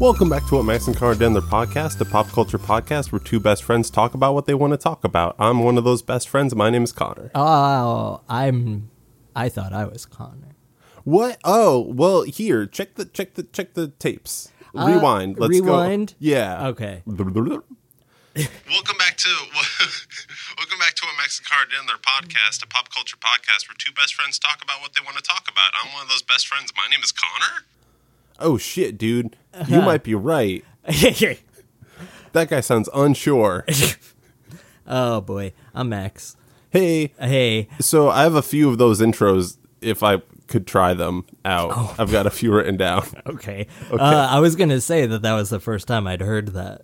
Welcome back to What Max and Connor Did in Their Podcast, a pop culture podcast where two best friends talk about what they want to talk about. I'm one of those best friends. My name is Connor. Oh, I'm. I thought I was Connor. What? Oh, well, here, check the check the check the tapes. rewind. Let's Uh, rewind? go. Yeah. Okay. Welcome back to welcome back to What Max and Connor Did in Their Podcast, a pop culture podcast where two best friends talk about what they want to talk about. I'm one of those best friends. My name is Connor. Oh shit, dude. You might be right. That guy sounds unsure. oh boy, I'm Max. hey, Hey, So I have a few of those intros if I could try them out. I've got a few written down. okay. Uh, I was gonna say that that was the first time I'd heard that.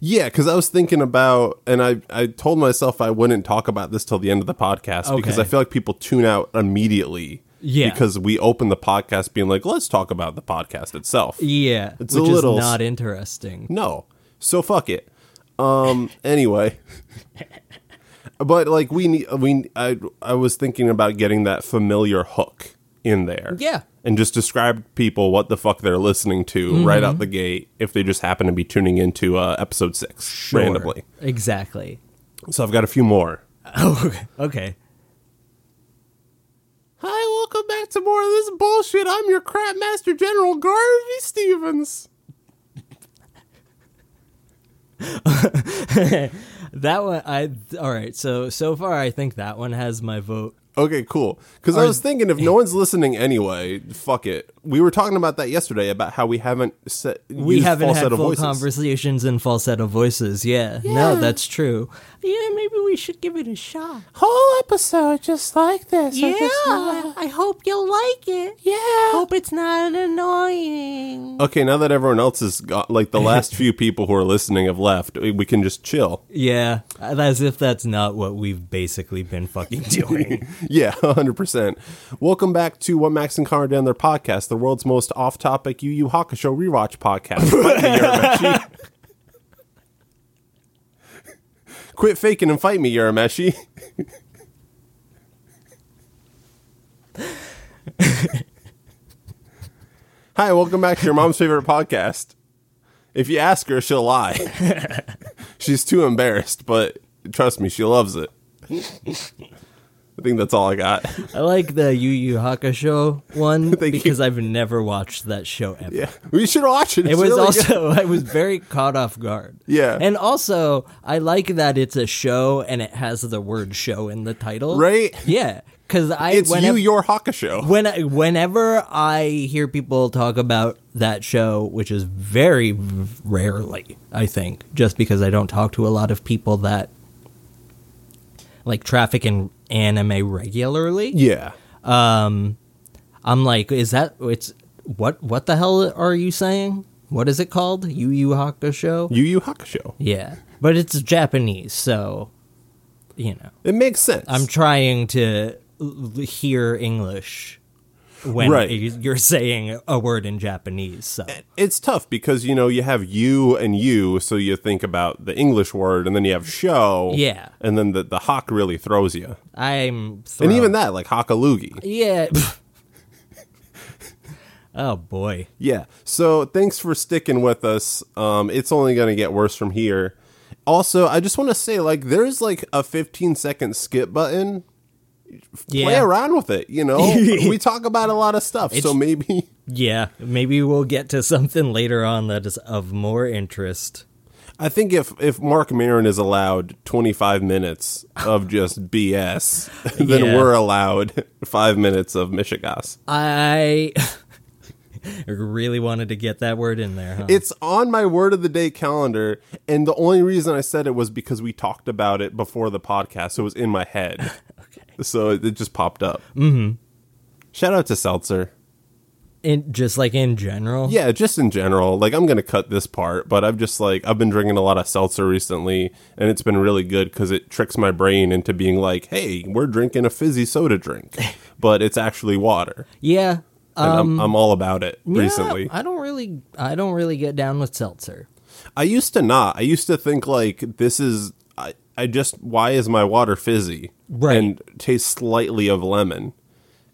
Yeah, because I was thinking about, and I, I told myself I wouldn't talk about this till the end of the podcast because I feel like people tune out immediately. Yeah. Because we open the podcast being like, let's talk about the podcast itself. Yeah, It's a little not interesting. No. So fuck it. Um. Anyway. But like we need we I I was thinking about getting that familiar hook in there. Yeah. And just describe people what the fuck they're listening to right Mm-hmm. out the gate if they just happen to be tuning into uh, episode six randomly. Exactly. So I've got a few more. Oh, okay. Hi, welcome back to more of this bullshit. I'm your crap master general, Garvey Stevens. That one, I all right. So so far, I think that one has my vote. Okay, cool. Because I was thinking, if no one's listening anyway, fuck it. We were talking about that yesterday about how we haven't set We haven't had full voices. conversations in falsetto voices. Yeah. No, that's true. Yeah, maybe we should give it a shot. Whole episode just like this. Yeah, I hope you'll like it. yeah. Hope it's not annoying. Okay, now that everyone else has got, like the last few people who are listening have left, we we can just chill. Yeah, uh, as if that's not what we've basically been fucking doing. Yeah, 100%. Welcome back to What Max and Connor Did on Their podcast, the world's most off topic Yu Yu Hakusho rewatch podcast. Fight me, Urameshi. Quit faking and fight me, Urameshi. Hi, welcome back to your mom's favorite podcast. If you ask her, she'll lie. She's too embarrassed, but trust me, she loves it. I think that's all I got. I like the Yu Yu Hakusho one Thank you. because I've never watched that show ever. Yeah, we should watch it. It was really also I was very caught off guard. Yeah. And also I like that it's a show and it has the word show in the title. right. Yeah. Cause I It's whenever, you, your Hakusho. when I, whenever I hear people talk about that show, which is very rarely, I think, just because I don't talk to a lot of people that like traffic in anime regularly. Yeah, Um, I'm like, is that it's what? What the hell are you saying? What is it called? Yu Yu Hakusho? Yu Yu Hakusho. Yeah, but it's Japanese, so you know, It makes sense. I'm trying to hear English when Right. you- you're saying a word in Japanese. So it's tough because you know you have you and you, so you think about the English word, and then you have show. Yeah. and then the the hawk really throws you, I'm and even that like hakalugi. yeah. oh boy. Yeah. So thanks for sticking with us. Um, it's only going to get worse from here. Also, I just want to say, like, there's like a 15 second skip button. Yeah. Play around with it. You know, we talk about a lot of stuff, so maybe. Yeah, maybe we'll get to something later on that is of more interest. I think if if Mark Maron is allowed 25 minutes of just BS, then Yeah. we're allowed five minutes of Michigas. I really wanted to get that word in there. Huh? It's on my word of the day calendar, and the only reason I said it was because we talked about it before the podcast, so it was in my head. So it, it just popped up. Mm-hmm. Shout out to Seltzer. In just like in general. Yeah, just in general. Like I'm gonna cut this part, but I've just like I've been drinking a lot of seltzer recently, and it's been really good because it tricks my brain into being like, "Hey, we're drinking a fizzy soda drink," but it's actually water, Yeah. and Um, I'm I'm all about it yeah, recently. I don't really I don't really get down with seltzer. I used to not. I used to think like this is I, just why is my water fizzy Right. and tastes slightly of lemon.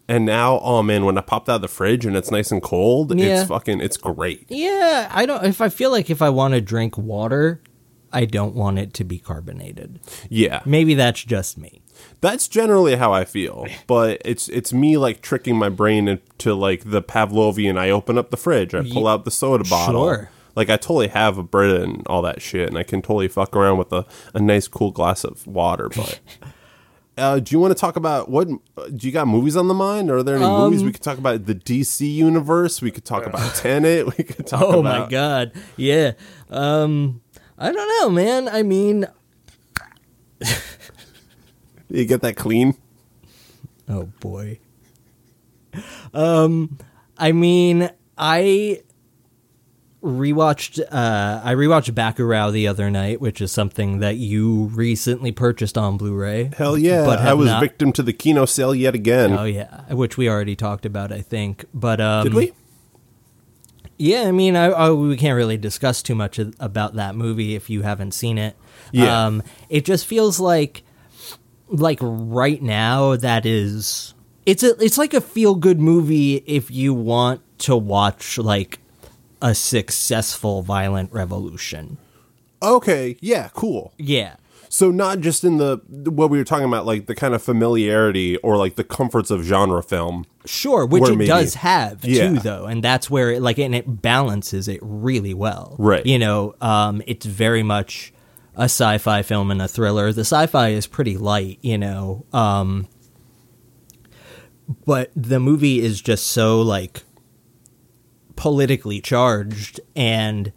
And now, oh man, when I popped out of the fridge and it's nice and cold, Yeah. it's fucking, it's great. Yeah, I don't. If I feel like if I want to drink water, I don't want it to be carbonated. Yeah, Maybe that's just me. that's generally how I feel. But it's it's me like tricking my brain into like the Pavlovian. I open up the fridge, I pull out the soda bottle. Sure. Like I totally have a Brita and all that shit, and I can totally fuck around with a, a nice cool glass of water. But uh, do you want to talk about what? Do you got movies on the mind? Are there any movies Um, we could talk about? The DC universe. We could talk about Tenet. We could talk Oh about. my god. Yeah. Um I don't know, man. I mean, You get that clean. oh boy. Um I mean, I rewatched uh I rewatched Bacurau the other night, which is something that you recently purchased on Blu-ray. Hell yeah! But I was not- victim to the Kino sale yet again. Oh yeah, which we already talked about, I think. But um Did we? Yeah, I mean, I, I we can't really discuss too much about that movie if you haven't seen it. Yeah. um, it just feels like, like right now, that is it's a it's like a feel good movie if you want to watch like a successful violent revolution. Okay, yeah, cool. Yeah, So not just in the what we were talking about, like the kind of familiarity or like the comforts of genre film. sure, which it maybe- does have Yeah. too, though, and that's where it like and it balances it really well. Right. You know, um, it's very much a sci-fi film and a thriller. The sci-fi is pretty light, you know, um, but the movie is just so like politically charged and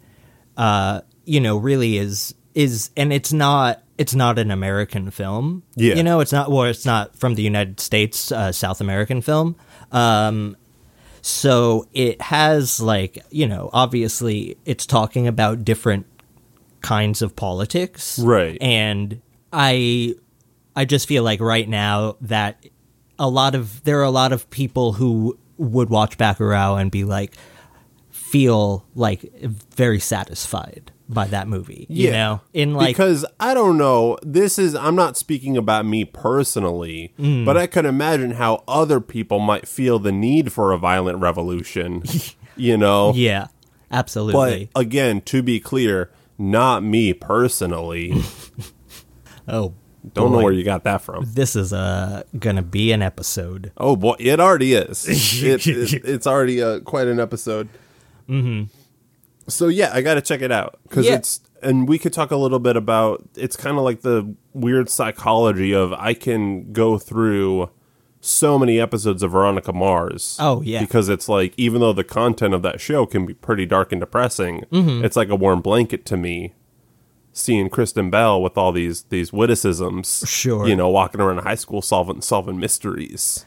uh, you know really is is and it's not it's not an American film. Yeah. you know, it's not well, it's not from the United States, uh, South American film. Um, so it has like you know obviously it's talking about different kinds of politics Right. and i i just feel like right now that a lot of there are a lot of people who would watch Bacurau and be like feel like very satisfied by that movie you know in like because I don't know. This is I'm not speaking about me personally, Mm. but I can imagine how other people might feel the need for a violent revolution. you know, yeah absolutely. but again, to be clear, not me personally. oh Don't know where you got that from. this is uh gonna be an episode Oh boy, it already is. it, it, it's already uh, quite an episode. Mm-hmm. So yeah, I got to check it out because Yeah. it's and we could talk a little bit about. It's kind of like the weird psychology of I can go through so many episodes of Veronica Mars. Oh, yeah. because it's like even though the content of that show can be pretty dark and depressing, Mm-hmm. it's like a warm blanket to me. Seeing Kristen Bell with all these these witticisms, Sure. you know, walking around high school solving solving mysteries.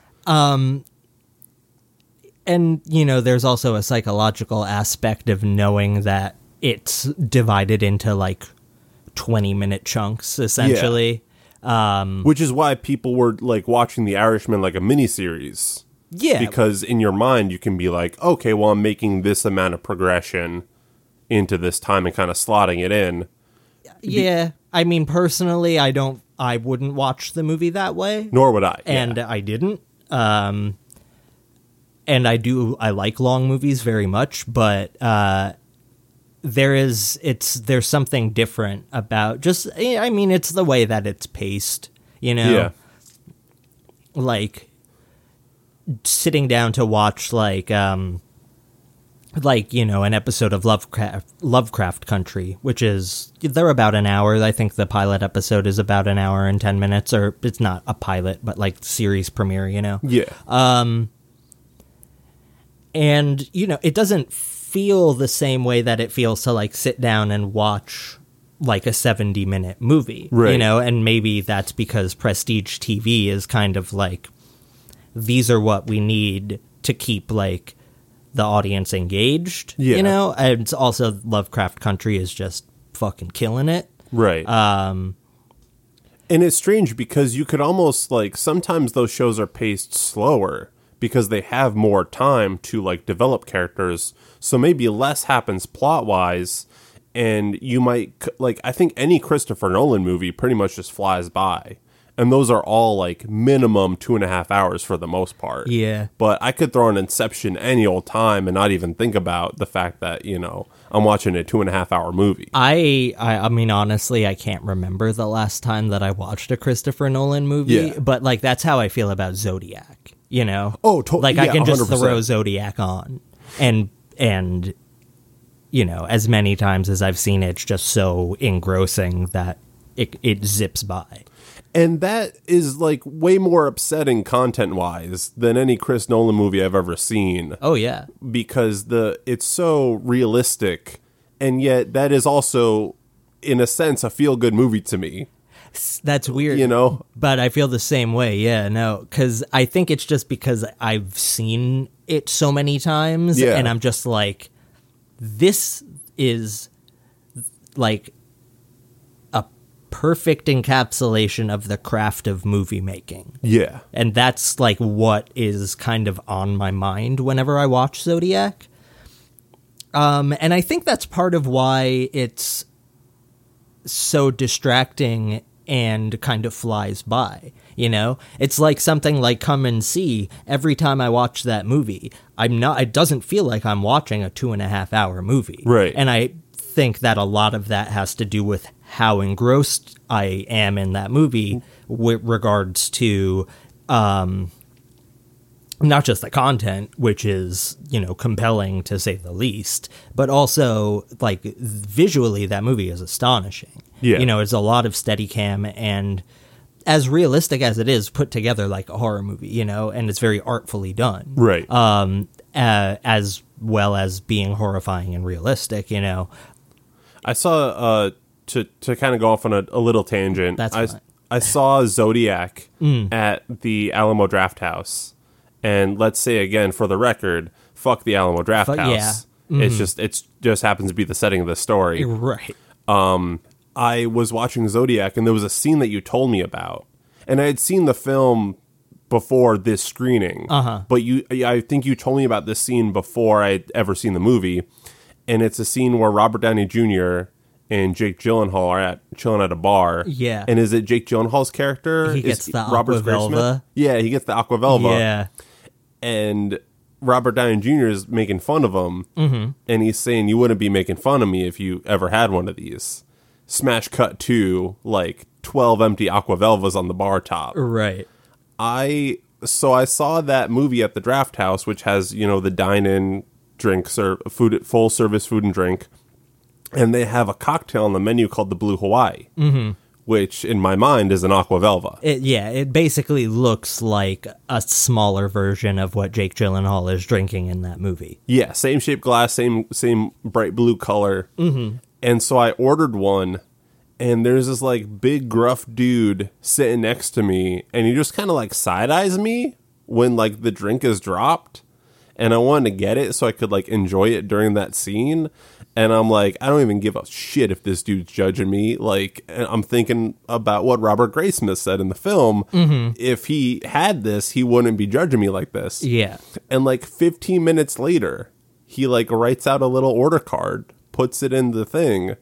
And you know there's also a psychological aspect of knowing that it's divided into like 20 minute chunks essentially um Which is why people were like watching The Irishman like a miniseries. yeah Because in your mind, you can be like, okay, well, I'm making this amount of progression into this time and kind of slotting it in. yeah i mean personally i don't i wouldn't watch the movie that way Nor would I. and yeah. i didn't um and i do i like long movies very much but uh there is it's there's something different about just i mean it's the way that it's paced you know yeah. like sitting down to watch like um like you know an episode of Lovecraft Lovecraft Country which is they're about an hour I think the pilot episode is about an hour and 10 minutes or it's not a pilot but like series premiere you know Yeah. And you know it doesn't feel the same way that it feels to like sit down and watch like a 70 minute movie you know? And maybe that's because prestige tv is kind of like these are what we need to keep like the audience engaged Yeah. you know? And it's also lovecraft country is just fucking killing it. Right. um and it's strange because you could almost like sometimes those shows are paced slower because they have more time to like develop characters so maybe less happens plot wise and you might like i think any christopher nolan movie pretty much just flies by and those are all like minimum two and a half hours for the most part. Yeah. But I could throw an Inception any old time and not even think about the fact that you know I'm watching a two and a half hour movie. I, I I mean honestly I can't remember the last time that I watched a Christopher Nolan movie, Yeah. but like that's how I feel about Zodiac, you know? Oh, to- like I can just 100%. throw Zodiac on and and you know, as many times as I've seen it, it's just so engrossing that it it zips by. And that is like way more upsetting content wise than any Chris Nolan movie I've ever seen. Oh yeah. because the it's so realistic and yet that is also in a sense a feel good movie to me That's weird. you know But I feel the same way. Yeah, no, because I think it's just because I've seen it so many times, Yeah. and I'm just like, this is like a perfect encapsulation of the craft of movie making. yeah And that's like what is kind of on my mind whenever I watch Zodiac. Um, and I think that's part of why it's so distracting and kind of flies by. You know, it's like something like Come and See. Every time I watch that movie, I'm not. It doesn't feel like I'm watching a two and a half hour movie. Right. And I think that a lot of that has to do with how engrossed I am in that movie with regards to um, not just the content, which is, you know, compelling to say the least, but also like visually that movie is astonishing. Yeah. You know, it's a lot of steady cam and as realistic as it is put together like a horror movie, you know, and it's very artfully done. right Um uh, as well as being horrifying and realistic, you know. i saw uh to to kind of go off on a, a little tangent That's I, fine. Mm. I saw zodiac at the alamo draft house and let's say again for the record fuck the alamo draft Fuck- house yeah. Mm-hmm. it's just it's just happens to be the setting of the story Right. I was watching Zodiac and there was a scene that you told me about. And I had seen the film before this screening. Uh-huh. But you I think you told me about this scene before I'd ever seen the movie. And it's a scene where Robert Downey Jr. and Jake Gyllenhaal are at chilling at a bar. Yeah. And is it Jake Gyllenhaal's character? He Is gets the Robert's Aquavelva. Yeah, he gets the Aquavelva Yeah. and Robert Downey Jr. is making fun of him, mm-hmm. and he's saying, "You wouldn't be making fun of me if you ever had one of these." Smash cut to like twelve empty Aquavelvas on the bar top. Right. I so I saw that movie at the Draft House, which has you know the dine-in drink ser- food full service food and drink, and they have a cocktail on the menu called the Blue Hawaii, mm-hmm. which in my mind is an Aquavelva. It, yeah, it basically looks like a smaller version of what Jake Gyllenhaal is drinking in that movie. Yeah, same shaped glass, same same bright blue color. Mm-hmm. And so I ordered one, and there's this like big gruff dude sitting next to me, and he just kind of like side eyes me when like the drink is dropped, and I wanted to get it so I could like enjoy it during that scene. And I'm like, I don't even give a shit if this dude's judging me. Like, and I'm thinking about what Robert Graysmith said in the film. Mm-hmm. If he had this, he wouldn't be judging me like this. Yeah. And like 15 minutes later, he like writes out a little order card, puts it in the thing,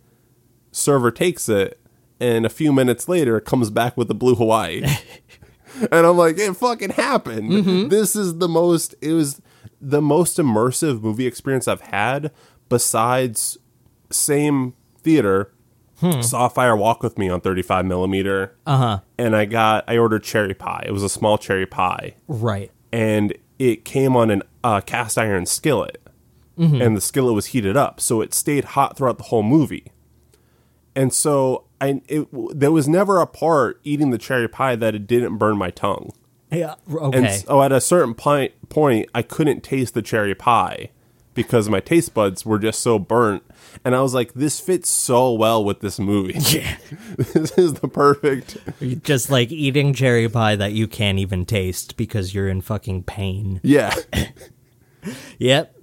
server takes it, and a few minutes later it comes back with the blue Hawaii. and I'm like, it fucking happened. This is the most it was the most immersive movie experience I've had besides same theater. Saw Fire Walk with Me on 35 millimeter. Uh huh. And I got I ordered cherry pie. It was a small cherry pie Right. and it came on an uh, cast iron skillet, Mm-hmm. and the skillet was heated up, so it stayed hot throughout the whole movie. And so I, it, there was never a part eating the cherry pie that it didn't burn my tongue. Yeah. And so at a certain point, point, I couldn't taste the cherry pie because my taste buds were just so burnt. And I was like, this fits so well with this movie. yeah. this is the perfect. Just like eating cherry pie that you can't even taste because you're in fucking pain. Yeah. Yep.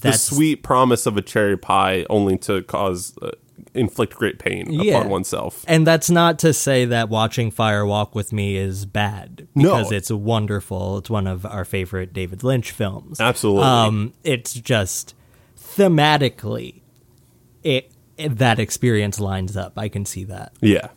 The sweet promise of a cherry pie only to cause uh, inflict great pain Yeah. upon oneself. And that's not to say that watching Fire Walk with Me is bad because No. it's wonderful. It's one of our favorite David Lynch films. Absolutely. Um, it's just thematically, it, it- that experience lines up. I can see that. yeah.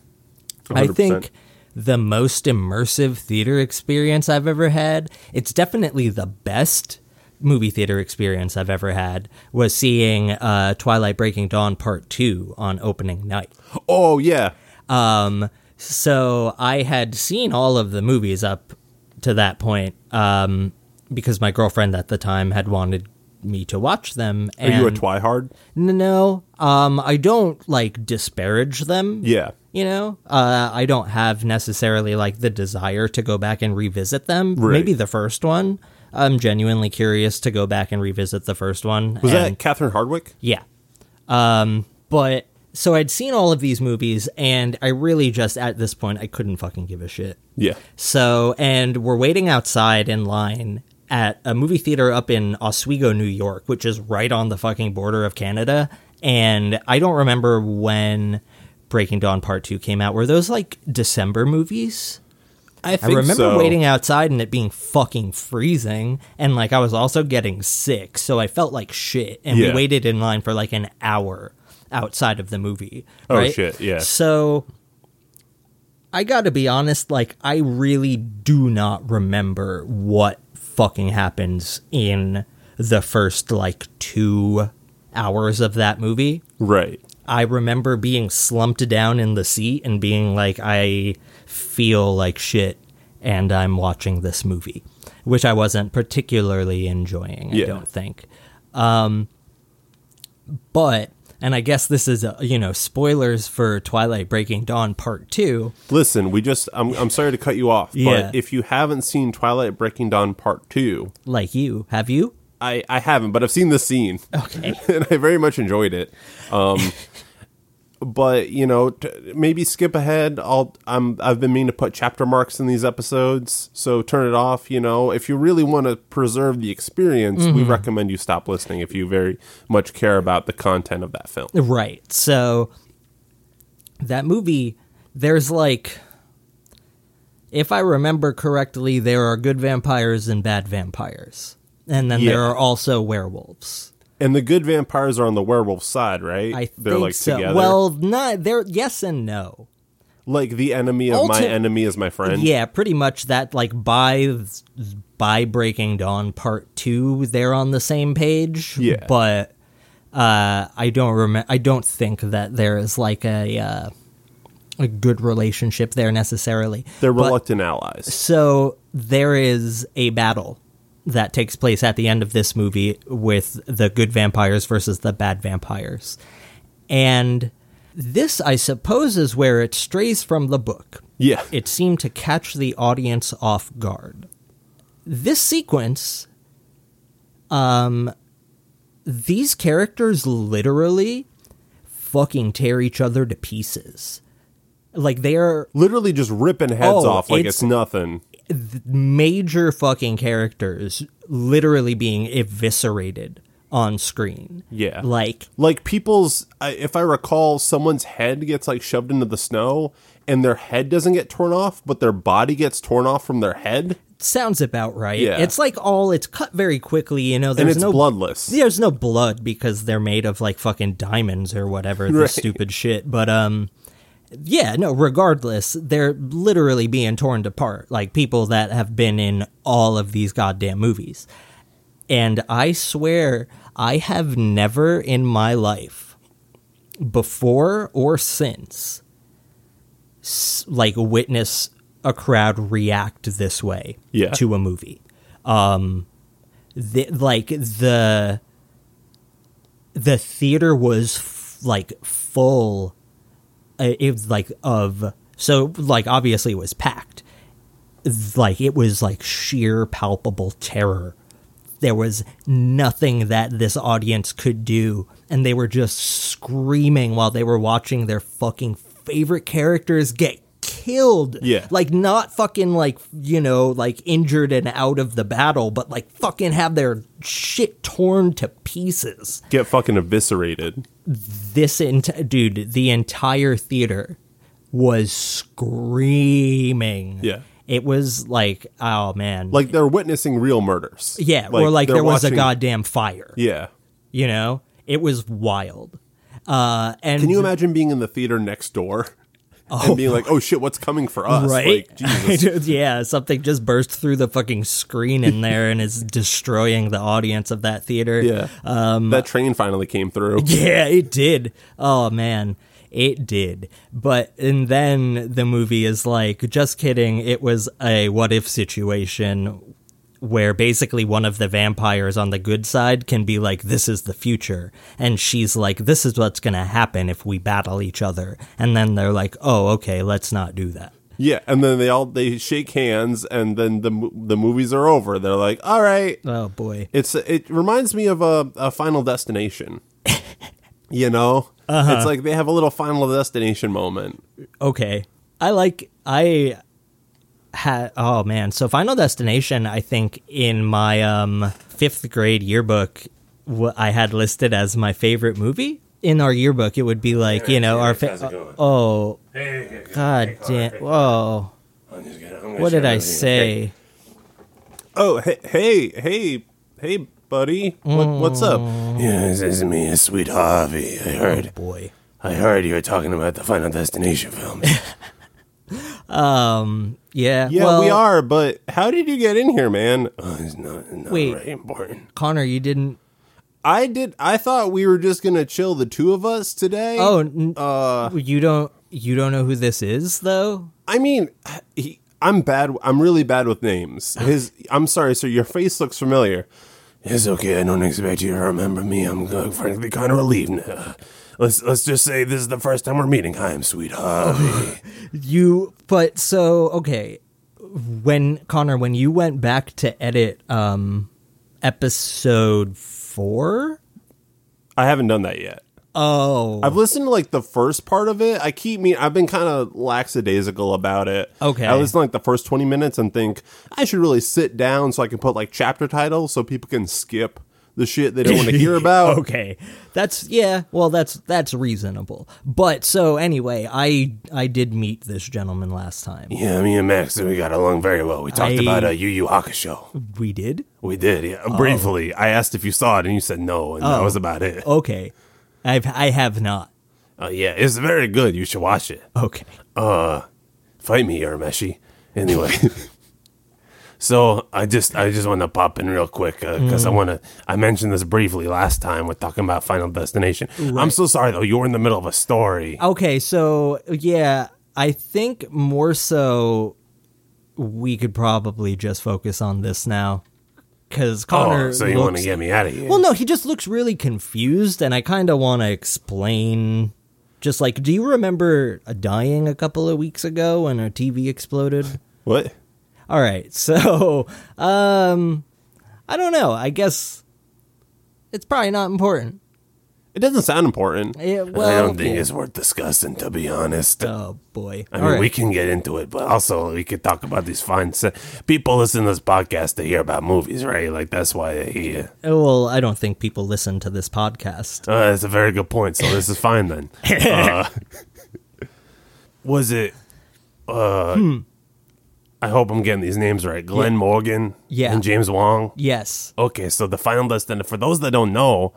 I 100%. think the most immersive theater experience I've ever had. It's definitely the best movie theater experience I've ever had was seeing uh, Twilight Breaking Dawn Part 2 on opening night. Oh yeah. Um, so I had seen all of the movies up to that point um, because my girlfriend at the time had wanted me to watch them. Are you a twihard? No, um, I don't like disparage them. Yeah. You know, uh, I don't have necessarily like the desire to go back and revisit them. Right. Maybe the first one. I'm genuinely curious to go back and revisit the first one. Was and- that Catherine Hardwicke? yeah. Um, but so I'd seen all of these movies, and I really just at this point I couldn't fucking give a shit. Yeah. So, and we're waiting outside in line at a movie theater up in Oswego, New York, which is right on the fucking border of Canada. And I don't remember when Breaking Dawn Part 2 came out. Were those like December movies? I I remember so. waiting outside and it being fucking freezing, and like I was also getting sick, so I felt like shit. And Yeah. we waited in line for like an hour outside of the movie. Oh, right? shit, yeah. So I got to be honest, like I really do not remember what fucking happens in the first like two hours of that movie. Right. I remember being slumped down in the seat and being like, I feel like shit and I'm watching this movie, which I wasn't particularly enjoying, Yeah. I don't think. Um, but, and I guess this is, uh, you know, spoilers for Twilight Breaking Dawn Part 2. Listen, we just I'm I'm sorry to cut you off, Yeah. but if you haven't seen Twilight Breaking Dawn Part 2, Like you. Have you? I I haven't, but I've seen the scene. Okay. and I very much enjoyed it. Um, but you know, t- maybe skip ahead. I'll I'm I've been meaning to put chapter marks in these episodes, so turn it off. You know, if you really want to preserve the experience, we recommend you stop listening if you very much care about the content of that film. Right. So that movie, there's like, if I remember correctly, there are good vampires and bad vampires. And then there are also werewolves. And the good vampires are on the werewolf side, right? I They're think like so. together. Well, not they're yes and no. like the enemy of my enemy is my friend. Yeah, pretty much that. Like by by Breaking Dawn Part Two, they're on the same page. Yeah. but uh, I don't remember. I don't think that there is like a uh, a good relationship there necessarily. They're But- reluctant allies. So there is a battle that takes place at the end of this movie with the good vampires versus the bad vampires. And this, I suppose, is where it strays from the book. Yeah. It seemed to catch the audience off guard. This sequence, um, these characters literally fucking tear each other to pieces. Like they are Literally just ripping heads Oh, off like it's- it's nothing. Major fucking characters literally being eviscerated on screen. Yeah. Like like people's I- if i recall someone's head gets like shoved into the snow and their head doesn't get torn off but their body gets torn off from their head sounds about right. Yeah. It's like all it's cut very quickly, you know, there's and it's no bloodless There's no blood because they're made of like fucking diamonds or whatever the Right. stupid shit. But um yeah, no, regardless, they're literally being torn apart. Like people that have been in all of these goddamn movies. And I swear I have never in my life before or since like witness a crowd react this way Yeah. to a movie um the, like the the theater was f- like full Uh, it was like of so like obviously it was packed. Like it was like sheer palpable terror. There was nothing that this audience could do and they were just screaming while they were watching their fucking favorite characters get killed. Yeah. like not fucking like you know like injured and out of the battle but like fucking have their shit torn to pieces. Get fucking eviscerated. This ent- dude the entire theater was screaming. Yeah. it was like oh man. Like they're witnessing real murders. Yeah or like there was a goddamn fire. Yeah. You know? It was wild. Uh and can you imagine being in the theater next door and being like, "Oh shit, what's coming for us?" right? Like, Jesus. yeah, something just burst through the fucking screen in there and is destroying the audience of that theater. yeah. Um, that train finally came through. Yeah, it did. Oh man, it did. But and then the movie is like, just kidding. It was a what if situation where basically one of the vampires on the good side can be like, this is the future. And she's like, this is what's going to happen if we battle each other. And then they're like, oh, okay, let's not do that. Yeah, and then they all they shake hands, and then the the movies are over. They're like, "All right." Oh boy. It's it reminds me of a, a Final Destination. you know, uh-huh. it's like they have a little Final Destination moment. okay i like i had oh man. So final destination i think in my um fifth grade yearbook i had listed as my favorite movie. In our yearbook it would be like you know our fa- oh god damn whoa. What did i say? Oh, hey, hey, hey, hey, buddy, what, what's up? Yeah, this is me, sweet Harvey. I heard, boy. I heard you were talking about the Final Destination film. um yeah Yeah, well, we are, but how did you get in here, man? oh, it's not, not Wait. very important. connor you didn't I did. I thought we were just gonna chill, the two of us today. oh n- uh, you don't you don't know who this is though I mean, he, I'm bad. I'm really bad with names. His. I'm sorry, sir. Your face looks familiar. It's okay. I don't expect you to remember me. I'm frankly kind of relieved. Uh, let's let's just say this is the first time we're meeting. Hi, I'm sweet Harvey. You but so okay when Connor when you went back to edit um episode 4 I haven't done that yet. oh I've listened to like the first part of it. I keep me. I've been kind of lackadaisical about it. Okay. I listen to like the first twenty minutes and think I should really sit down so I can put like chapter titles so people can skip the shit they don't want to hear about. okay that's yeah well that's that's reasonable but so anyway I I did meet this gentleman last time yeah, me and Max, we got along very well. We talked I- about uh, Yu Yu Hakusho. we did We did, yeah. Briefly, I asked if you saw it and you said no, and that Oh. was about it. okay I've I have not Uh, yeah, it's very good. You should watch it. okay uh fight me Urameshi. Anyway. so I just I just want to pop in real quick uh, because I mm. want to I mentioned this briefly last time we're talking about Final Destination. I'm so sorry though. You were in the middle of a story. Okay, so yeah, I think more so we could probably just focus on this now. Cause oh, Connor oh, so you want to get me out of here? Well no, he just looks really confused and I kinda wanna explain just like do you remember dying a couple of weeks ago when a TV exploded? What? Alright, so um I don't know. I guess it's probably not important. It doesn't sound important. Yeah, well, I don't think it's worth discussing, to be honest. Oh boy. I mean, we can get into it, but also we could talk about these fine. Se- People listen to this podcast to hear about movies, right? Like that's why they hear. Well, I don't think people listen to this podcast. Uh, that's a very good point. So this is fine then. Uh, was it? Uh, I hope I'm getting these names right. Glenn Morgan Yeah. and James Wong. Yes. Okay, so the Final Destination. For those that don't know,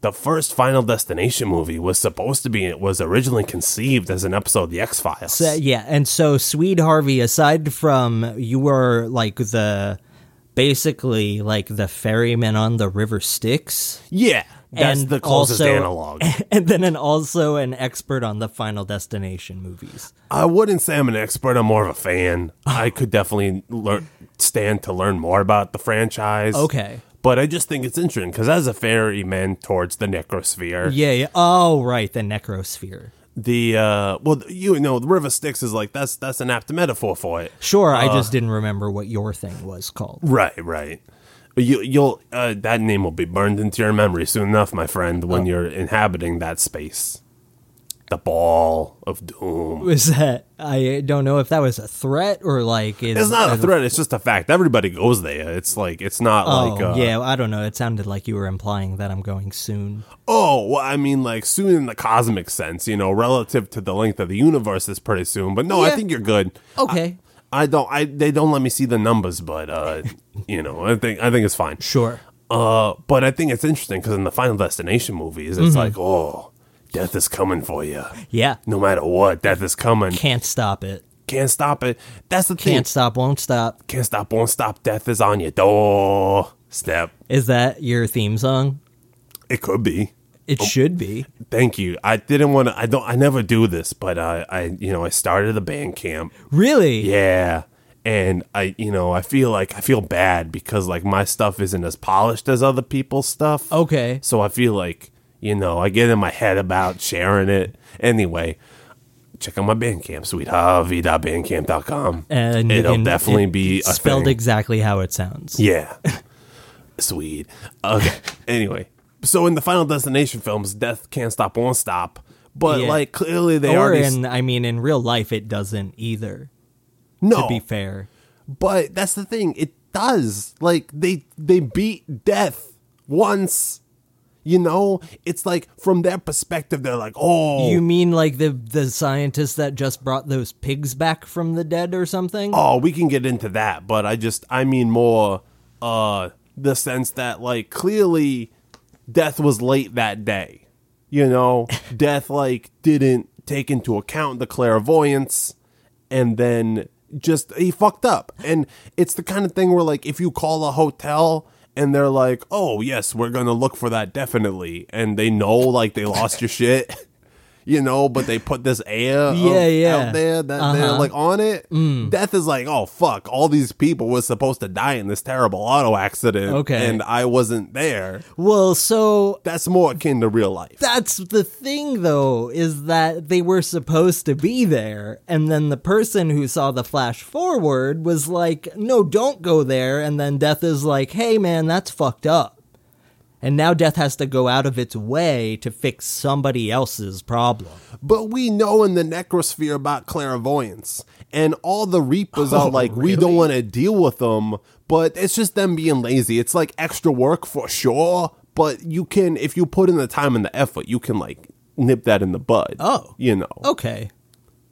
the first Final Destination movie was supposed to be. It was originally conceived as an episode of the X Files. So, yeah, and so Sweet Harvey, aside from you were like the basically like the ferryman on the River Styx, yeah, that's and the closest also, analog. and then an, also an expert on the Final Destination movies. I wouldn't say I'm an expert. I'm more of a fan. I could definitely learn, stand to learn more about the franchise. Okay. But I just think it's interesting because as a fairy ferryman towards the necrosphere, Yeah, yeah. Oh, right, the Necrosphere. the uh, well, you know, the River Styx is like that's that's an apt metaphor for it. Sure, I just didn't remember what your thing was called. Right, right. But you, you'll uh, that name will be burned into your memory soon enough, my friend, when you're inhabiting that space. The ball of doom. Was that I don't know if that was a threat or like is, It's not a threat. It's just a fact. Everybody goes there. It's like it's not Oh, like uh, yeah, I don't know. It sounded like you were implying that I'm going soon. Oh, well, I mean, like soon in the cosmic sense, you know, relative to the length of the universe is pretty soon. But no, I think you're good. Okay. I don't. I they don't let me see the numbers, but uh, you know, I think I think it's fine. Sure. Uh, but I think it's interesting because in the Final Destination movies, Mm-hmm. it's like, oh, death is coming for you. Yeah. No matter what, death is coming. Can't stop it. Can't stop it. That's the thing. Can't stop, won't stop. Can't stop, won't stop. Death is on your door. Step. Is that your theme song? It could be. It oh, should be. Thank you. I didn't want to. I don't. I never do this, but I, I, you know, I started a Bandcamp. Really? Yeah, and I, you know, I feel like I feel bad because like my stuff isn't as polished as other people's stuff. Okay. So I feel like you know I get in my head about sharing it. Anyway, check out my Bandcamp, sweetharvey.bandcamp.com. And you it'll definitely it- be a spelled thing. exactly how it sounds. Yeah. Sweet. Okay. anyway, so in the Final Destination films, death can't stop, won't stop. But Yeah. like clearly they or already in, I mean, in real life, it doesn't either. no. To be fair. But that's the thing. It does. Like they they beat death once. You know, it's like from their perspective, they're like, "Oh, You mean like the the scientists that just brought those pigs back from the dead or something? oh, we can get into that." But I just, I mean, more uh the sense that like clearly, death was late that day. You know, death like didn't take into account the clairvoyance, and then just he fucked up. And it's the kind of thing where like if you call a hotel and they're like, "Oh yes, we're gonna look for that definitely," and they know like they lost your shit. You know, but they put this air of- Yeah, yeah. out there that they're Uh-huh. like on it. Death is like, oh fuck, all these people were supposed to die in this terrible auto accident, Okay. and I wasn't there. Well, so That's more akin to real life. that's the thing though is that they were supposed to be there and then the person who saw the flash forward was like no don't go there and then death is like hey man that's fucked up and now death has to go out of its way to fix somebody else's problem But we know in the necrosphere about clairvoyance, and all the reapers are Oh, like, we don't want to deal with them, but it's just them being lazy. It's like extra work for sure, but you can, if you put in the time and the effort, you can like nip that in the bud. Oh. You know. okay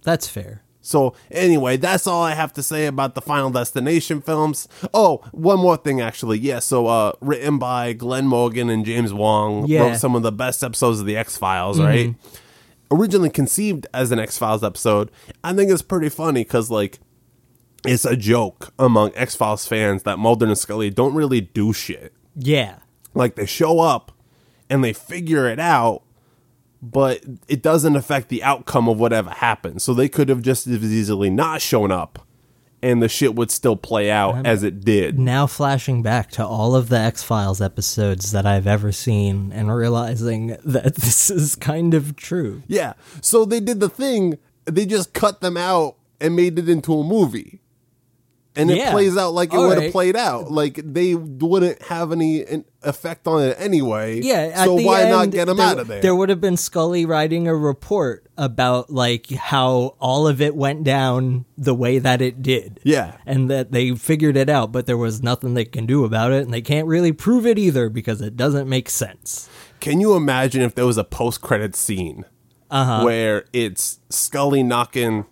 that's fair So anyway, that's all I have to say about the Final Destination films. Oh, one more thing actually. Yeah, so uh written by Glenn Morgan and James Wong Yeah. wrote some of the best episodes of the X-Files, right? Originally conceived as an X-Files episode. I think it's pretty funny cuz like it's a joke among X-Files fans that Mulder and Scully don't really do shit. yeah Like they show up and they figure it out, but it doesn't affect the outcome of whatever happens. So they could have just as easily not shown up and the shit would still play out as it did. now flashing back to all of the X-Files episodes that I've ever seen and realizing that this is kind of true. Yeah. So they did the thing, they just cut them out and made it into a movie. And it Yeah. plays out like it would have right. played out. Like they wouldn't have any effect on it anyway. Yeah, So why not get them there, out of there? There would have been Scully writing a report about like how all of it went down the way that it did. Yeah. And that they figured it out, but there was nothing they can do about it, and they can't really prove it either because it doesn't make sense. Can you imagine if there was a post credit scene Uh-huh. where it's Scully knocking?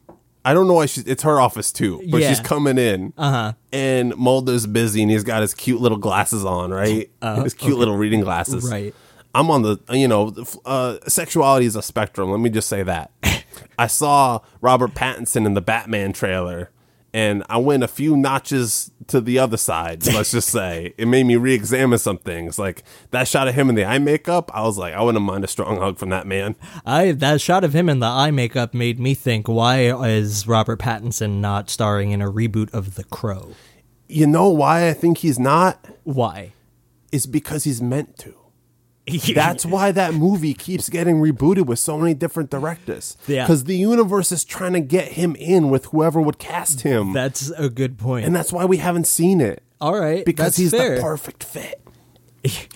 I don't know why she's. It's her office too, but Yeah. she's coming in, Uh-huh. and Mulder's busy, and he's got his cute little glasses on, right? his cute little reading glasses. Right. I'm on the, you know, the f- uh, sexuality is a spectrum. Let me just say that. I saw Robert Pattinson in the Batman trailer, and I went a few notches to the other side. Let's just say it made me re-examine some things. Like that shot of him in the eye makeup, I was like, I wouldn't mind a strong hug from that man. I that shot of him in the eye makeup made me think, why is Robert Pattinson not starring in a reboot of The Crow? You know why I think he's not? Why? Is because he's meant to. That's why that movie keeps getting rebooted with so many different directors. Yeah. Because the universe is trying to get him in with whoever would cast him. That's a good point. and that's why we haven't seen it. All right, Because he's fair. the perfect fit.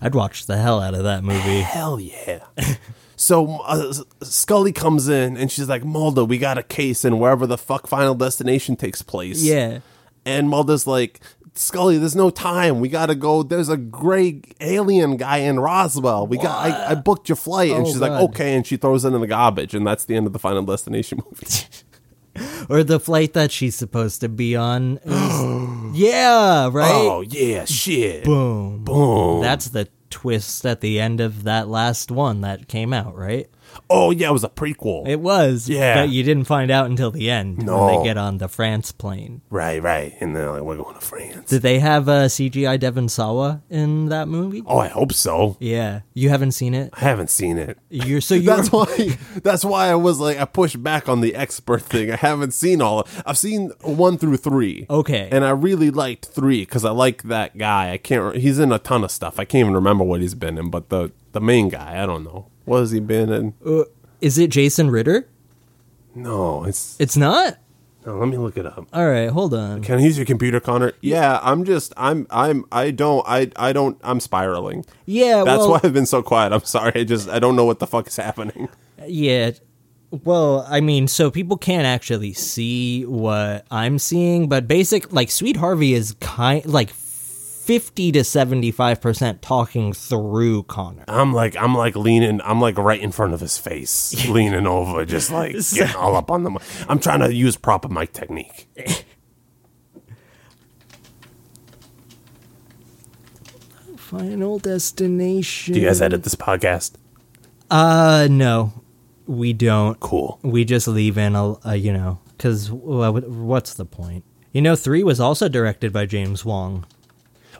I'd watch the hell out of that movie. Hell yeah. so uh, Scully comes in and she's like, Mulder, we got a case in wherever the fuck Final Destination takes place. Yeah. And Mulder's like, Scully, there's no time. We gotta go. There's a gray alien guy in Roswell. We got. I, I booked your flight, and Oh, she's like, God. okay, and she throws it in the garbage, and that's the end of the Final Destination movie. Or the flight that she's supposed to be on. is- yeah, right? oh yeah, shit. Boom. Boom. That's the twist at the end of that last one that came out, right? Oh yeah, it was a prequel. It was. Yeah. But you didn't find out until the end when No. they get on the France plane. right, right. And then like we're going to France. Did they have uh, CGI Devon Sawa in that movie? oh, I hope so. Yeah. You haven't seen it? I haven't seen it. You're so you That's why. That's why I was like, I pushed back on the expert thing. I haven't seen all. Of, I've seen one through three. Okay. and I really liked three because I like that guy. I can't. He's in a ton of stuff. I can't even remember what he's been in. But the the main guy, I don't know. What has he been in? Uh, is it Jason Ritter? No, it's. It's not? no, let me look it up. All right, hold on. Can I use your computer, Connor? Yeah, I'm just. I'm. I'm. I don't. I. I don't. I'm spiraling. Yeah, That's well, why I've been so quiet. I'm sorry. I just. I don't know what the fuck is happening. Yeah. Well, I mean, so people can't actually see what I'm seeing, but basic like Sweet Harvey is kind like 50 to 75% talking through Connor. I'm like. I'm like leaning. I'm like right in front of his face, leaning over, just like getting all up on the. mi- I'm trying to use proper mic technique. Final destination. Do you guys edit this podcast? Uh no. We don't. Cool. We just leave in a, a you know, cuz what's the point? You know, 3 was also directed by James Wong.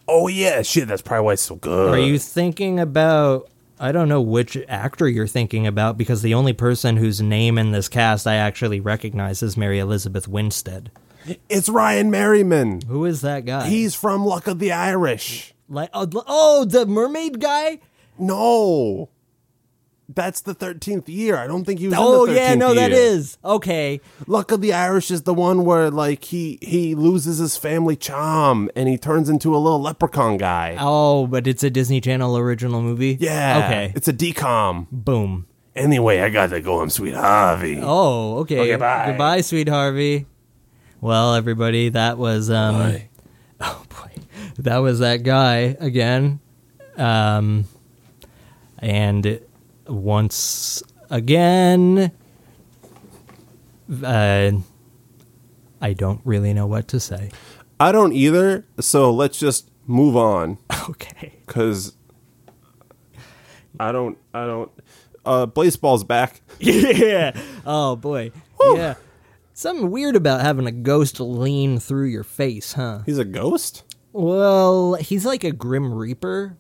Oh yeah, shit. That's probably why it's so good. Are you thinking about? I don't know which actor you're thinking about because the only person whose name in this cast I actually recognize is Mary Elizabeth Winstead. It's Ryan Merriman. Who is that guy? He's from Luck of the Irish. like oh, the- oh the mermaid guy. No, that's the thirteenth year. I don't think he was. Oh in the 13th yeah, no, that year. is okay. Luck of the Irish is the one where like he he loses his family charm and he turns into a little leprechaun guy. Oh, but it's a Disney Channel original movie. Yeah. Okay. It's a DCOM. Boom. Anyway, I gotta go. I'm sweet Harvey. Oh, okay. Okay, bye. Goodbye, sweet Harvey. Well, everybody, that was um. Bye. Oh boy, that was that guy again. Um, and once again, uh, I don't really know what to say. I don't either. So let's just move on Okay. because I don't. I don't. Uh, Blaseball's back. yeah. Oh boy. Yeah. Something weird about having a ghost lean through your face, huh? He's a ghost. Well, he's like a grim reaper.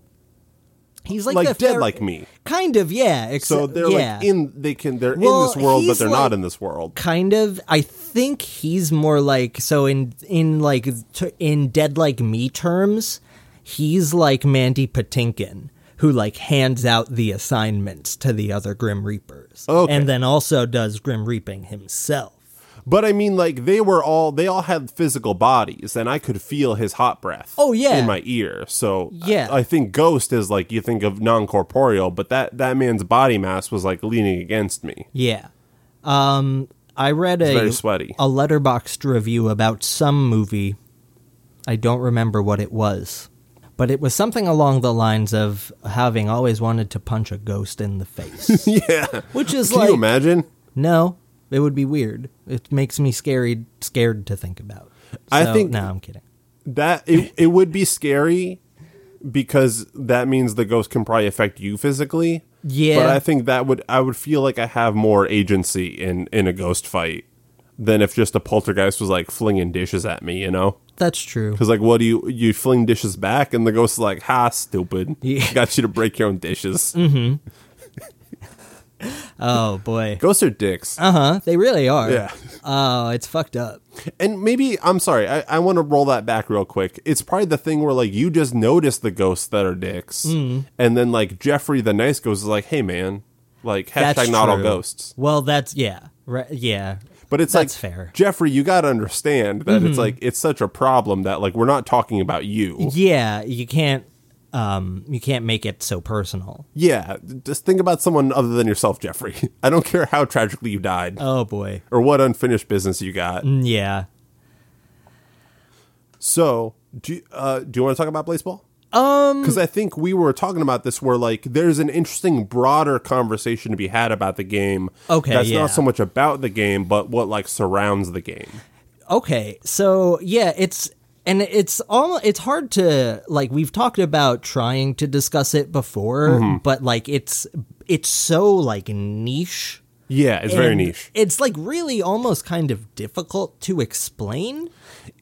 He's like, Like, dead like me. Kind of, yeah. Except, So they're yeah. like in. They can. They're Well, in this world, but they're like- not in this world. kind of i think he's more like so in in like t- in dead like me terms he's like mandy patinkin who like hands out the assignments to the other grim reapers Okay. and then also does grim reaping himself But I mean, like they were all. They all had physical bodies, and I could feel his hot breath. Oh, yeah. in my ear. So Yeah. I, I think ghost is like you think of non corporeal, but that that man's body mass was like leaning against me. yeah um i read a very sweaty. a Letterboxd review about some movie i don't remember what it was but it was something along the lines of having always wanted to punch a ghost in the face yeah. which is Can like you imagine? no it would be weird it makes me scared scared to think about I think- no i'm kidding That it, it would be scary because that means the ghost can probably affect you physically. Yeah. But I think that would I would feel like I have more agency in in a ghost fight than if just a poltergeist was like flinging dishes at me, you know? that's true Because like, what do you you fling dishes back, and the ghost is like, "Ha, stupid! Yeah. Got you to break your own dishes." Mm-hmm. oh boy Ghosts are dicks, uh-huh they really are Yeah. oh it's fucked up and maybe I'm sorry. I, I want to roll that back real quick. It's probably the thing where like you just notice the ghosts that are dicks, Mm. and then like Jeffrey the nice ghost is like, "Hey man, like hashtag that's not all ghosts." well that's yeah right yeah But it's That's like fair. Mm-hmm. Jeffrey, you got to understand that it's like it's such a problem that like we're not talking about you. yeah you can't um you can't make it so personal Yeah, just think about someone other than yourself, Jeffrey. I don't care how tragically you died oh boy or what unfinished business you got. Mm, yeah So, do you, uh, do you want to talk about Blaseball? Um, because I think we were talking about this where like there's an interesting broader conversation to be had about the game. Okay, that's yeah. not so much about the game, but what like surrounds the game. Okay, so yeah, it's and it's all it's hard to like we've talked about trying to discuss it before, Mm-hmm. but like it's it's so like niche. Yeah, it's very and niche. It's like really almost kind of difficult to explain.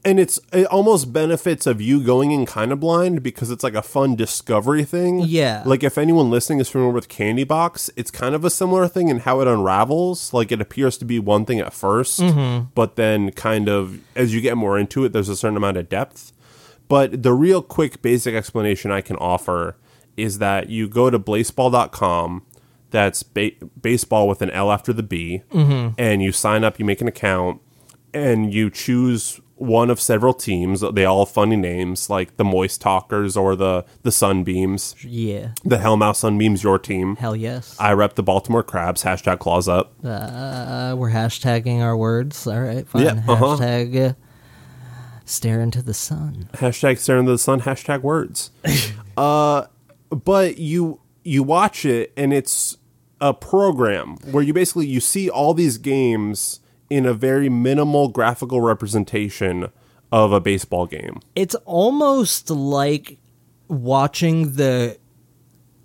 and it's it almost benefits of you going in kind of blind because it's like a fun discovery thing. Yeah. Like if anyone listening is familiar with Candy Box, it's kind of a similar thing in how it unravels. Like it appears to be one thing at 1st mm-hmm. but then kind of as you get more into it, there's a certain amount of depth. But the real quick basic explanation I can offer is that you go to blaseball.com that's ba- baseball with an L after the B, and you sign up, you make an account, and you choose one of several teams. They all have funny names like the Moist Talkers or the the Sunbeams. Yeah. The Hellmouth Sunbeams, your team. Hell yes. I rep the Baltimore Crabs. Hashtag claws up. Uh, we're hashtagging our words. All right, fine. Yeah, uh-huh. Hashtag uh, stare into the sun. Hashtag stare into the sun. Hashtag words. uh, but you you watch it and it's a program where you basically you see all these games in a very minimal graphical representation of a baseball game. It's almost like watching the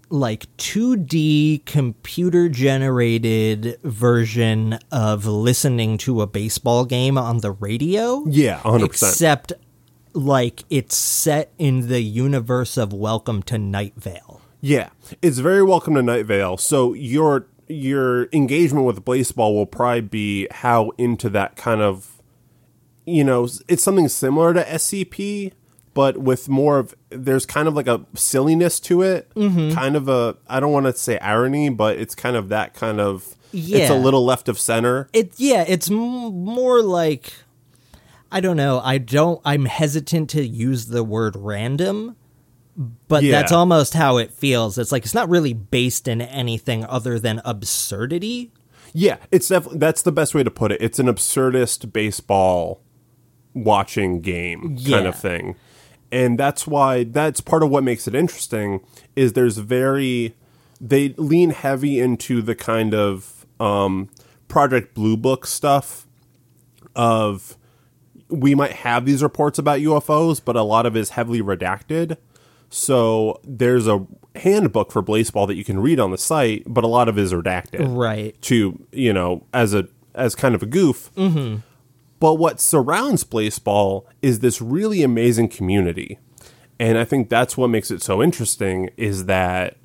like 2D computer generated version of listening to a baseball game on the radio. Yeah, 100%. Except like it's set in the universe of Welcome to Night Vale. Yeah, it's very welcome to Night Vale. So your your engagement with Blaseball will probably be how into that kind of, you know, it's something similar to SCP, but with more of there's kind of like a silliness to it, Mm-hmm. kind of a I don't want to say irony, but it's kind of that kind of. Yeah. It's a little left of center. It yeah, it's m- more like I don't know. I don't. I'm hesitant to use the word random, but Yeah. that's almost how it feels. It's like it's not really based in anything other than absurdity. Yeah, it's definitely that's the best way to put it. It's an absurdist baseball watching game kind Yeah. of thing. And that's why that's part of what makes it interesting is there's very they lean heavy into the kind of um Project Blue Book stuff of we might have these reports about UFOs, but a lot of it is heavily redacted. So there's a handbook for Blaseball that you can read on the site, but a lot of it is redacted Right. to you know as a as kind of a goof. Mm-hmm. But what surrounds Blaseball is this really amazing community, and I think that's what makes it so interesting. Is that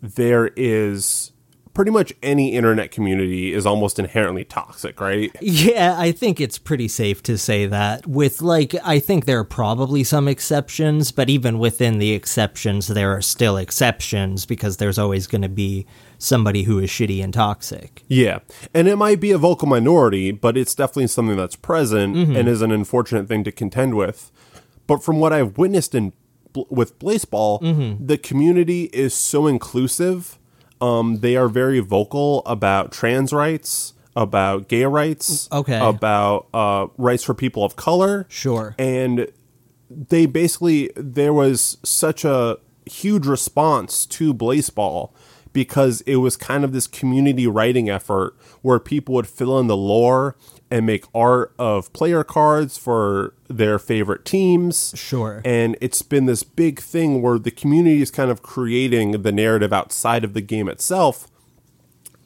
there is pretty much any internet community is almost inherently toxic, right? Yeah, I think it's pretty safe to say that. With like, I think there are probably some exceptions, but even within the exceptions, there are still exceptions because there's always going to be somebody who is shitty and toxic. Yeah. And it might be a vocal minority, but it's definitely something that's present mm-hmm. and is an unfortunate thing to contend with. But from what I've witnessed in with Blaseball, mm-hmm. the community is so inclusive. Um, they are very vocal about trans rights, about gay rights, Okay. about uh, rights for people of color. Sure. And they basically there was such a huge response to Blaseball because it was kind of this community writing effort where people would fill in the lore and make art of player cards for their favorite teams. Sure. And it's been this big thing where the community is kind of creating the narrative outside of the game itself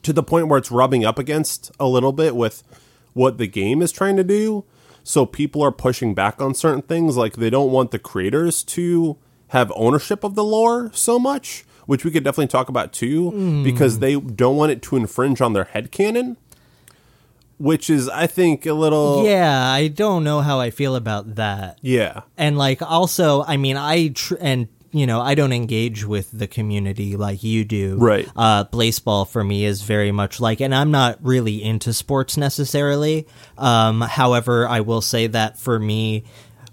to the point where it's rubbing up against a little bit with what the game is trying to do. So people are pushing back on certain things, like they don't want the creators to have ownership of the lore so much, which we could definitely talk about too, because they don't want it to infringe on their headcanon. Which is, I think, a little yeah, I don't know how I feel about that. yeah. And like also, I mean, I tr- and you know, I don't engage with the community like you do. Right. Uh baseball for me is very much like and I'm not really into sports necessarily. Um however, I will say that for me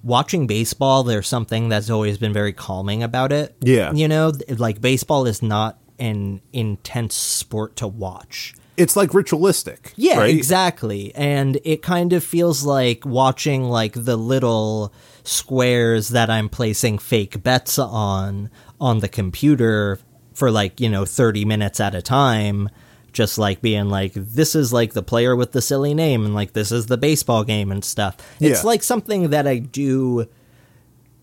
watching baseball there's something that's always been very calming about it. Yeah. You know, like baseball is not an intense sport to watch. It's like ritualistic. Yeah, right? exactly. And it kind of feels like watching like the little squares that I'm placing fake bets on on the computer for like, you know, 30 minutes at a time. Just like being like, this is like the player with the silly name, and like this is the baseball game and stuff. It's Yeah. like something that I do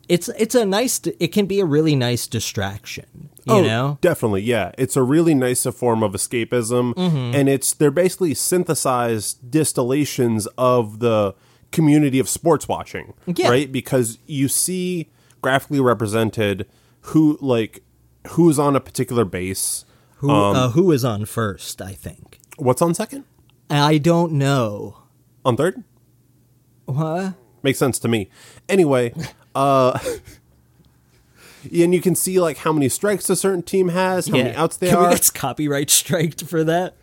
it's it's a nice it can be a really nice distraction you know definitely, yeah. It's a really nice form of escapism, Mm-hmm. and it's they're basically synthesized distillations of the community of sports watching, Yeah. right? Because you see graphically represented who like who's on a particular base, who Um, uh, who is on first i think what's on second, i don't know on third. what Makes sense to me. Anyway, uh and you can see like how many strikes a certain team has, how many outs they can are. we get copyright striked for that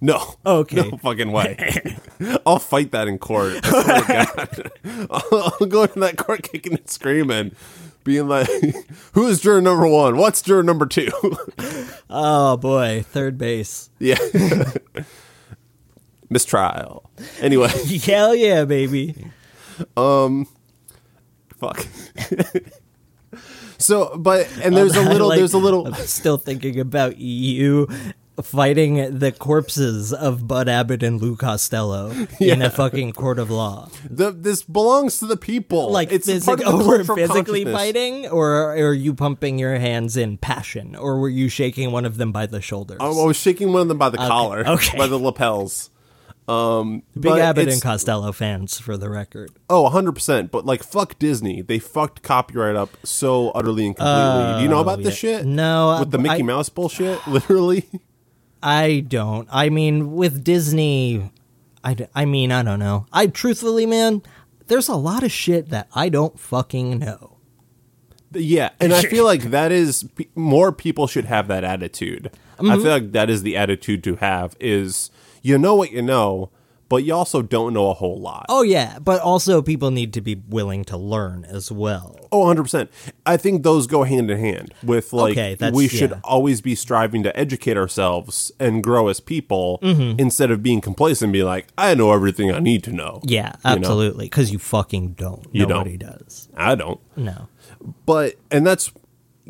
No. Okay. No fucking way. I'll fight that in court. I swear to God. I'll, I'll go to that court kicking and screaming, being like, who is juror number one? What's juror number two? oh boy third base yeah. Mistrial. Anyway, hell yeah baby Um, fuck. so, but, and there's a little, like- there's a little, I'm still thinking about you fighting the corpses of Bud Abbott and Lou Costello in a fucking court of law. the, this belongs to the people. Like it's physic- part of the oh, we're physically fighting, or are you pumping your hands in passion, or were you shaking one of them by the shoulders? I I was shaking one of them by the collar, okay. by the lapels. Um, Big Abbott and Costello fans, for the record. Oh, 100%. But like, fuck Disney. They fucked copyright up so utterly and completely. Do you know about this Oh, shit? No, With the Mickey I- Mouse bullshit? Literally? I don't. I mean, with Disney, I, I mean, I don't know. I truthfully, man, there's a lot of shit that I don't fucking know. yeah. And I feel like that is, more people should have that attitude. Mm-hmm. I feel like that is the attitude to have is you know what you know, but you also don't know a whole lot. Oh yeah, but also people need to be willing to learn as well. Oh, 100%. I think those go hand in hand with like Okay, we should yeah. always be striving to educate ourselves and grow as people Mm-hmm. instead of being complacent and be like, I know everything I need to know. Yeah, absolutely. Because you fucking don't. You don't. Nobody does. I don't. No. But and that's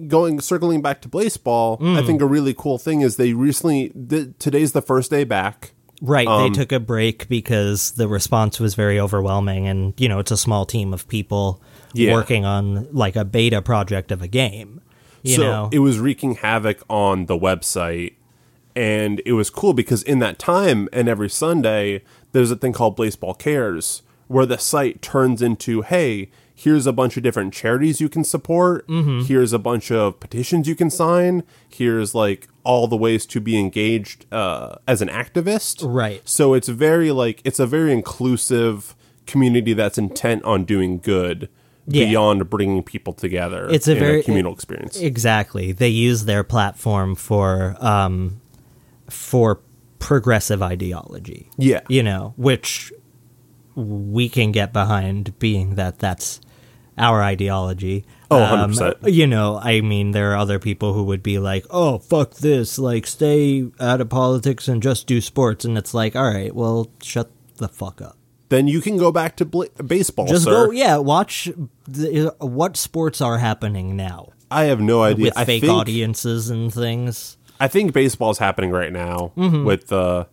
going circling back to Blaseball. I Mm. think a really cool thing is they recently th- today's the first day back. Right, Um, they took a break because the response was very overwhelming, and you know it's a small team of people Yeah. working on like a beta project of a game. You so know, it was wreaking havoc on the website and it was cool because in that time and every Sunday there's a thing called Blaseball Cares where the site turns into hey here's a bunch of different charities you can support Mm-hmm. here's a bunch of petitions you can sign here's like all the ways to be engaged uh, as an activist Right. so it's very like it's a very inclusive community that's intent on doing good Yeah. beyond bringing people together It's a very- communal experience exactly. They use their platform for um, for progressive ideology. Yeah. you know, which we can get behind, being that that's our ideology. Oh, Um, 100%. you know, I mean, there are other people who would be like, "Oh, fuck this! Like, stay out of politics and just do sports." And it's like, all right, well, shut the fuck up. then you can go back to bla- baseball, Just sir. go, yeah. Watch the, what sports are happening now I have no idea. with I fake think, audiences and things. I think baseball's happening right now Mm-hmm. with the,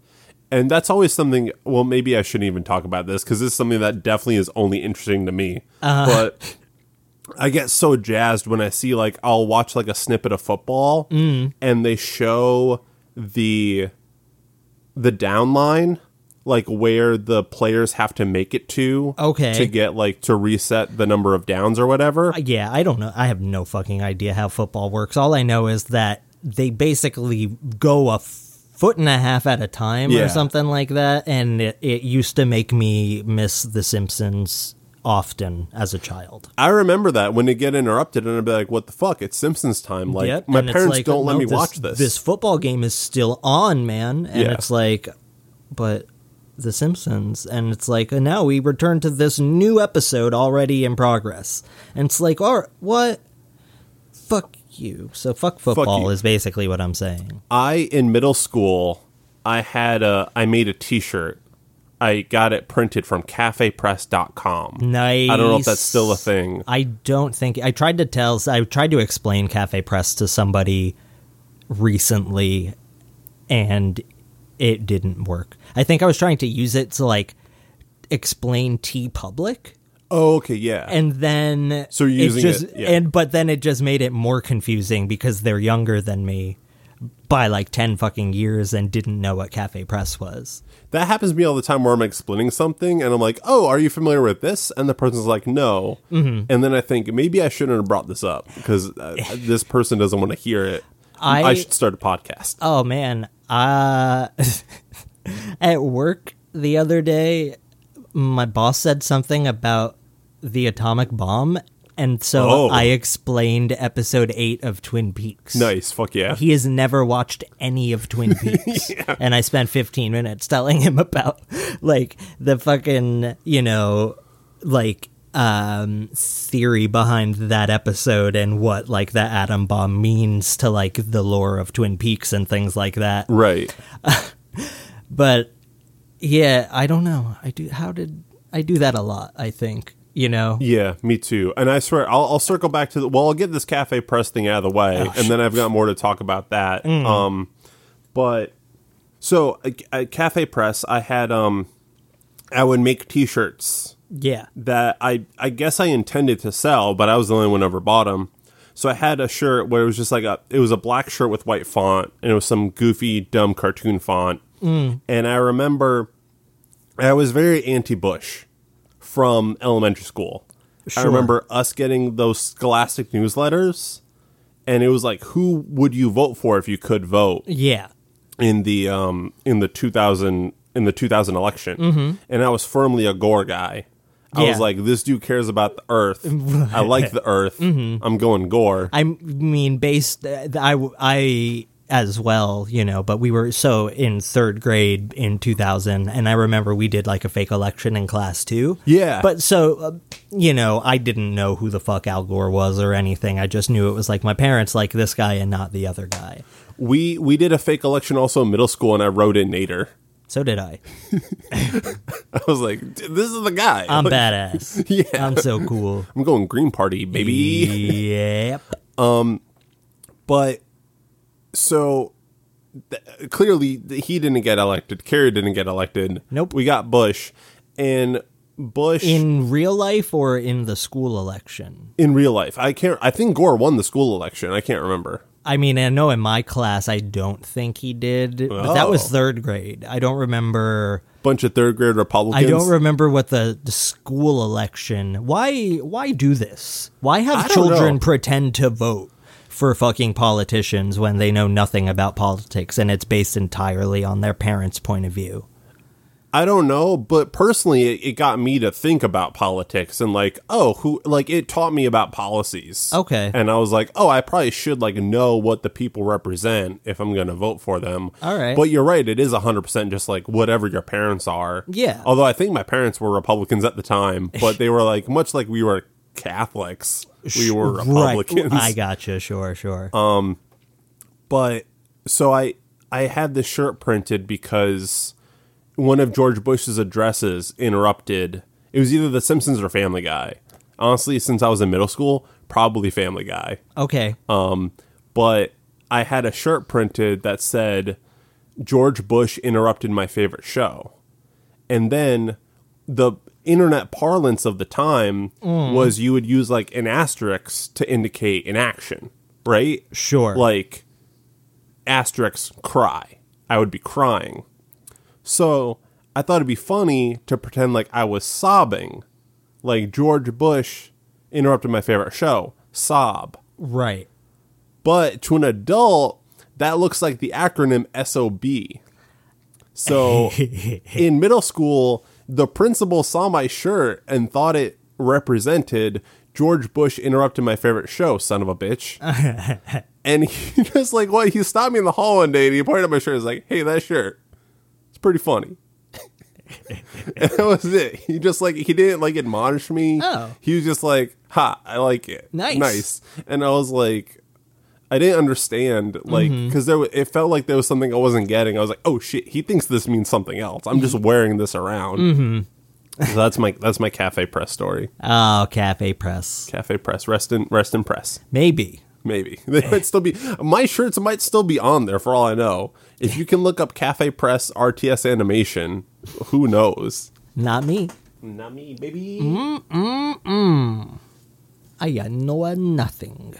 and that's always something. Well, maybe I shouldn't even talk about this because this is something that definitely is only interesting to me. Uh-huh. But I get so jazzed when I see like I'll watch like a snippet of football Mm. and they show the the down line like where the players have to make it to Okay. to get like to reset the number of downs or whatever Yeah, I don't know. I have no fucking idea how football works. All I know is that they basically go a foot and a half at a time Yeah. or something like that. And it, it used to make me miss The Simpsons often as a child. I remember that when it get interrupted, and I'd be like, "What the fuck? It's Simpsons time!" Like Yep, my and parents like, don't let no, me watch this. This football game is still on, man. And Yeah. it's like, but The Simpsons. And it's like, and now we return to this new episode already in progress. And it's like, all right, what? Fuck you. So fuck football you. is basically what I'm saying. I in middle school, I had a, I made a T-shirt. I got it printed from CafePress.com. Nice. I don't know if that's still a thing. I don't think I tried to tell I tried to explain CafePress to somebody recently and it didn't work. I think I was trying to use it to like explain TeePublic Oh, okay, yeah. and then So you're using just it- yeah. and but then it just made it more confusing because they're younger than me by like 10 fucking years and didn't know what CafePress was that happens to me all the time where I'm explaining something and I'm like, "Oh, are you familiar with this?" And the person's like, "No." Mm-hmm. And then I think maybe I shouldn't have brought this up because uh, this person doesn't want to hear it. I, I- should start a podcast. oh man uh at work the other day my boss said something about the atomic bomb and so Oh. i explained episode 8 of twin peaks nice, fuck yeah. he has never watched any of Twin Peaks. And I spent 15 minutes telling him about like the fucking, you know, like um theory behind that episode and what like the atom bomb means to like the lore of Twin Peaks and things like that. right. But yeah, I don't know. I do how did I do that a lot, I think. You know? Yeah, me too. And I swear, I'll, I'll circle back to the. Well, I'll get this CafePress thing out of the way, Oh, and then I've got more to talk about that. Mm. Um, but so at, at CafePress, I had um, I would make T-shirts Yeah. that I I guess I intended to sell, but I was the only one who ever bought them. So I had a shirt where it was just like a it was a black shirt with white font, and it was some goofy dumb cartoon font. And I remember I was very anti-Bush from elementary school. I remember us getting those Scholastic newsletters, and it was like, who would you vote for if you could vote? Yeah. in the um in the 2000 in the 2000 election and I was firmly a Gore guy. I Yeah. was like this dude cares about the earth. I like the earth. I'm going Gore. I mean, based, uh, I, I as well, you know, but we were so in third grade in 2000, and I remember we did like a fake election in class too. Yeah. But so, uh, you know, I didn't know who the fuck Al Gore was or anything. I just knew it was like my parents like this guy and not the other guy. we we did a fake election also in middle school and I wrote in Nader. So did I. I was like, this is the guy. I'm Like, badass. Yeah. I'm so cool. I'm going Green Party, baby. Yep. Um, but so th- clearly he didn't get elected. Kerry didn't get elected. Nope. We got Bush, and Bush In real life or in the school election? in real life. I can't. I think Gore won the school election. I can't remember. I mean, I know in my class, I don't think he did, but that was Oh. third grade. I don't remember. Bunch of third grade Republicans. I don't remember what the, the school election. Why? Why do this? Why have children know. pretend to vote for fucking politicians when they know nothing about politics and it's based entirely on their parents' point of view? I don't know, but personally, it, it got me to think about politics and like, oh, who like it taught me about policies. Okay. and I was like, oh, I probably should like know what the people represent if I'm going to vote for them. All right. but you're right; it is hundred percent just like whatever your parents are. Yeah. Although I think my parents were Republicans at the time, but they were like much like we were Catholics. We were Republicans. Right. I gotcha. Sure. Sure. Um, but so I I had this shirt printed because one of George Bush's addresses interrupted. It was either The Simpsons or Family Guy. Honestly, since I was in middle school, probably Family Guy. okay. Um, but I had a shirt printed that said George Bush interrupted my favorite show. And then the internet parlance of the time was you would use like an asterisk to indicate an action, right? Sure. Like asterisk cry. I would be crying. So I thought it'd be funny to pretend like I was sobbing. Like George Bush interrupted my favorite show. Sob. right. But to an adult, that looks like the acronym SOB. So in middle school, the principal saw my shirt and thought it represented George Bush interrupted my favorite show, son of a bitch. and he just like, what? He stopped me in the hall one day and he pointed at my shirt. and was like, hey, that shirt, it's pretty funny. and that was it. He just like he didn't like admonish me. Oh. He was just like, "Ha, I like it. Nice. nice." And I was like, I didn't understand, like, Mm-hmm. because there it felt like there was something I wasn't getting. I was like, "Oh shit, he thinks this means something else." I'm just wearing this around. Mm-hmm. So that's my that's my CafePress story. Oh, CafePress. Cafe press, rest in rest in press. Maybe. Maybe they might still be. My shirts might still be on there for all I know. If you can look up CafePress RTS animation, who knows? Not me. Not me, baby. I know nothing.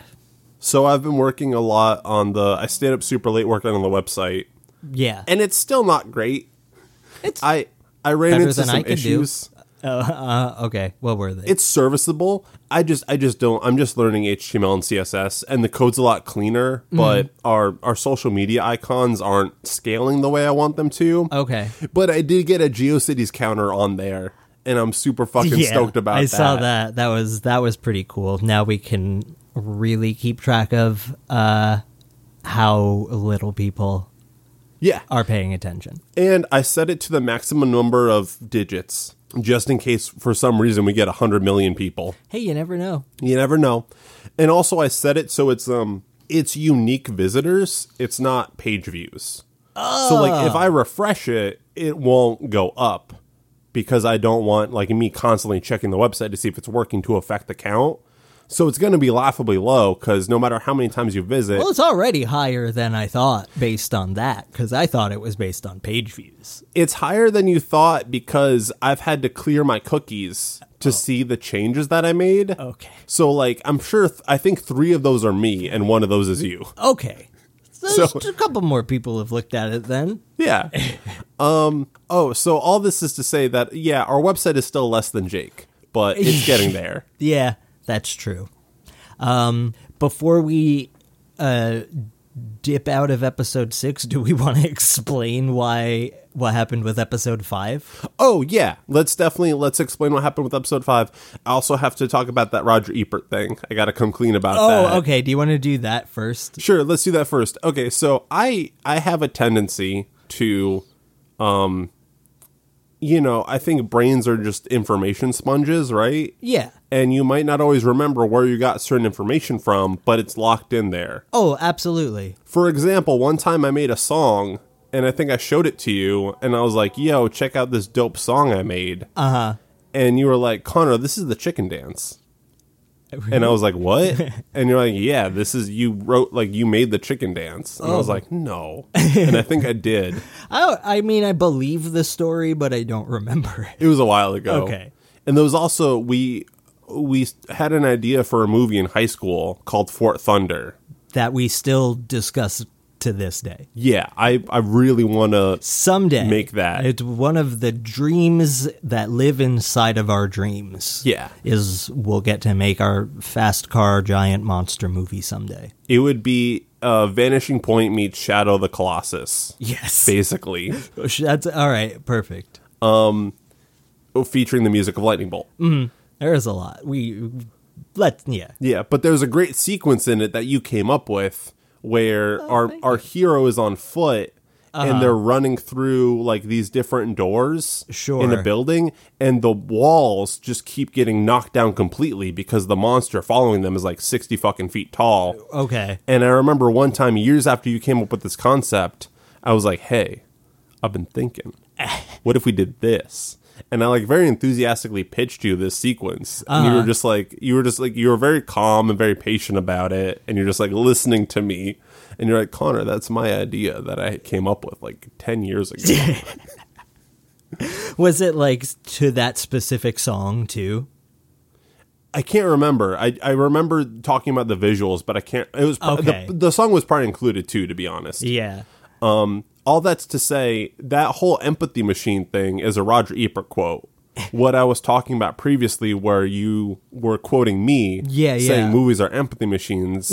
So I've been working a lot on the. I stayed up super late working on the website, Yeah. and it's still not great. it's I I ran into some I issues. uh, uh, okay. What were they? It's serviceable. I just I just don't. I'm just learning HTML and CSS, and the code's a lot cleaner. Mm-hmm. But our our social media icons aren't scaling the way I want them to. okay. But I did get a GeoCities counter on there, and I'm super fucking stoked about I that. saw that. That was that was pretty cool. Now we can really keep track of uh, how little people Yeah, are paying attention. and I set it to the maximum number of digits, just in case for some reason we get hundred million people. Hey, you never know. You never know. And also, I set it so it's um it's unique visitors. It's not page views. So like if I refresh it, it won't go up because I don't want like me constantly checking the website to see if it's working to affect the count. So it's going to be laughably low because no matter how many times you visit, Well, it's already higher than I thought based on that because I thought it was based on page views. it's higher than you thought because I've had to clear my cookies to see the changes that I made. Okay. So like I'm sure th- I think 3 of those are me and one of those is you. Okay. So, So- a couple more people have looked at it then. Yeah. um. Oh, so all this is to say that yeah, our website is still less than Jake, but it's getting there. Yeah, that's true. Um, before we uh, dip out of episode six, do we want to explain why what happened with episode five? Oh yeah, let's definitely let's explain what happened with episode five. I also have to talk about that Roger Ebert thing. I got to come clean about Oh, that. Oh, okay. Do you want to do that first? Sure, let's do that first. Okay, so I I have a tendency to um you know, I think brains are just information sponges, right? Yeah. And you might not always remember where you got certain information from, but it's locked in there. Oh, absolutely. For example, one time I made a song and I think I showed it to you and I was like, "Yo, check out this dope song I made." Uh huh. And you were like, "Connor, this is the chicken dance." And I was like, "What?" and you're like, "Yeah, this is you wrote like you made the chicken dance." And I was oh. like, "No." and I think I did. I, I mean, I believe the story, but I don't remember it. It was a while ago. Okay. And there was also we we had an idea for a movie in high school called Fort Thunder. That we still discuss to this day. Yeah, I I really want to Someday. Make that. It's one of the dreams that live inside of our dreams. Yeah. Is we'll get to make our fast car giant monster movie someday. It would be uh, Vanishing Point meets Shadow the Colossus, Yes. basically, That's all right. Perfect. Um, featuring the music of Lightning Bolt. Mm, There is a lot. We let yeah. Yeah, but there's a great sequence in it that you came up with where oh, our our hero is on foot and uh-huh. they're running through like these different doors in Sure. a building and the walls just keep getting knocked down completely because the monster following them is like 60 fucking feet tall. Okay. And I remember one time, years after you came up with this concept, I was like, hey, I've been thinking, what if we did this? And I like very enthusiastically pitched you this sequence. And you were just like, you were just like, you were very calm and very patient about it. And you're just like listening to me. And you're like, Connor, that's my idea that I came up with like 10 years ago. Was it like to that specific song too? I can't remember. I, I remember talking about the visuals, but I can't. It was Okay. the, the song was probably included too, to be honest. Yeah. Um, all that's to say that whole empathy machine thing is a Roger Ebert quote. What I was talking about previously, where you were quoting me, Yeah, saying yeah. Mm. movies are empathy machines.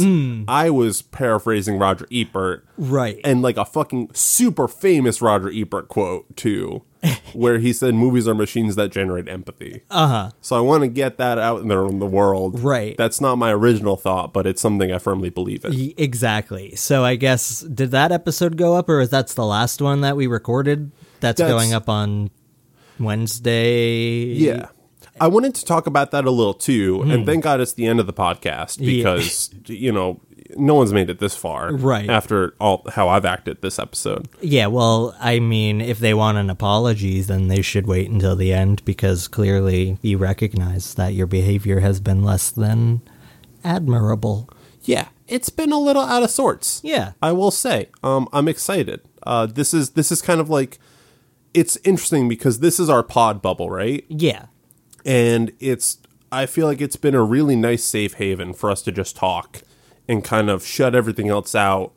I was paraphrasing Roger Ebert, Right. and like a fucking super famous Roger Ebert quote too, where he said movies are machines that generate empathy. Uh huh. So I want to get that out there in the world. Right. That's not my original thought, but it's something I firmly believe in. Exactly. So I guess did that episode go up, or is that's the last one that we recorded? That's, That's- going up on Wednesday. Yeah. I wanted to talk about that a little too, and thank God it's the end of the podcast Hmm. Yeah. because you know no one's made it this far, Right. After all how I've acted this episode, Yeah, well, I mean, if they want an apology, then they should wait until the end because clearly you recognize that your behavior has been less than admirable. yeah, it's been a little out of sorts. Yeah. I will say, um, I'm excited. Uh, this is this is kind of like it's interesting because this is our pod bubble, right? Yeah. and it's I feel like it's been a really nice safe haven for us to just talk and kind of shut everything else out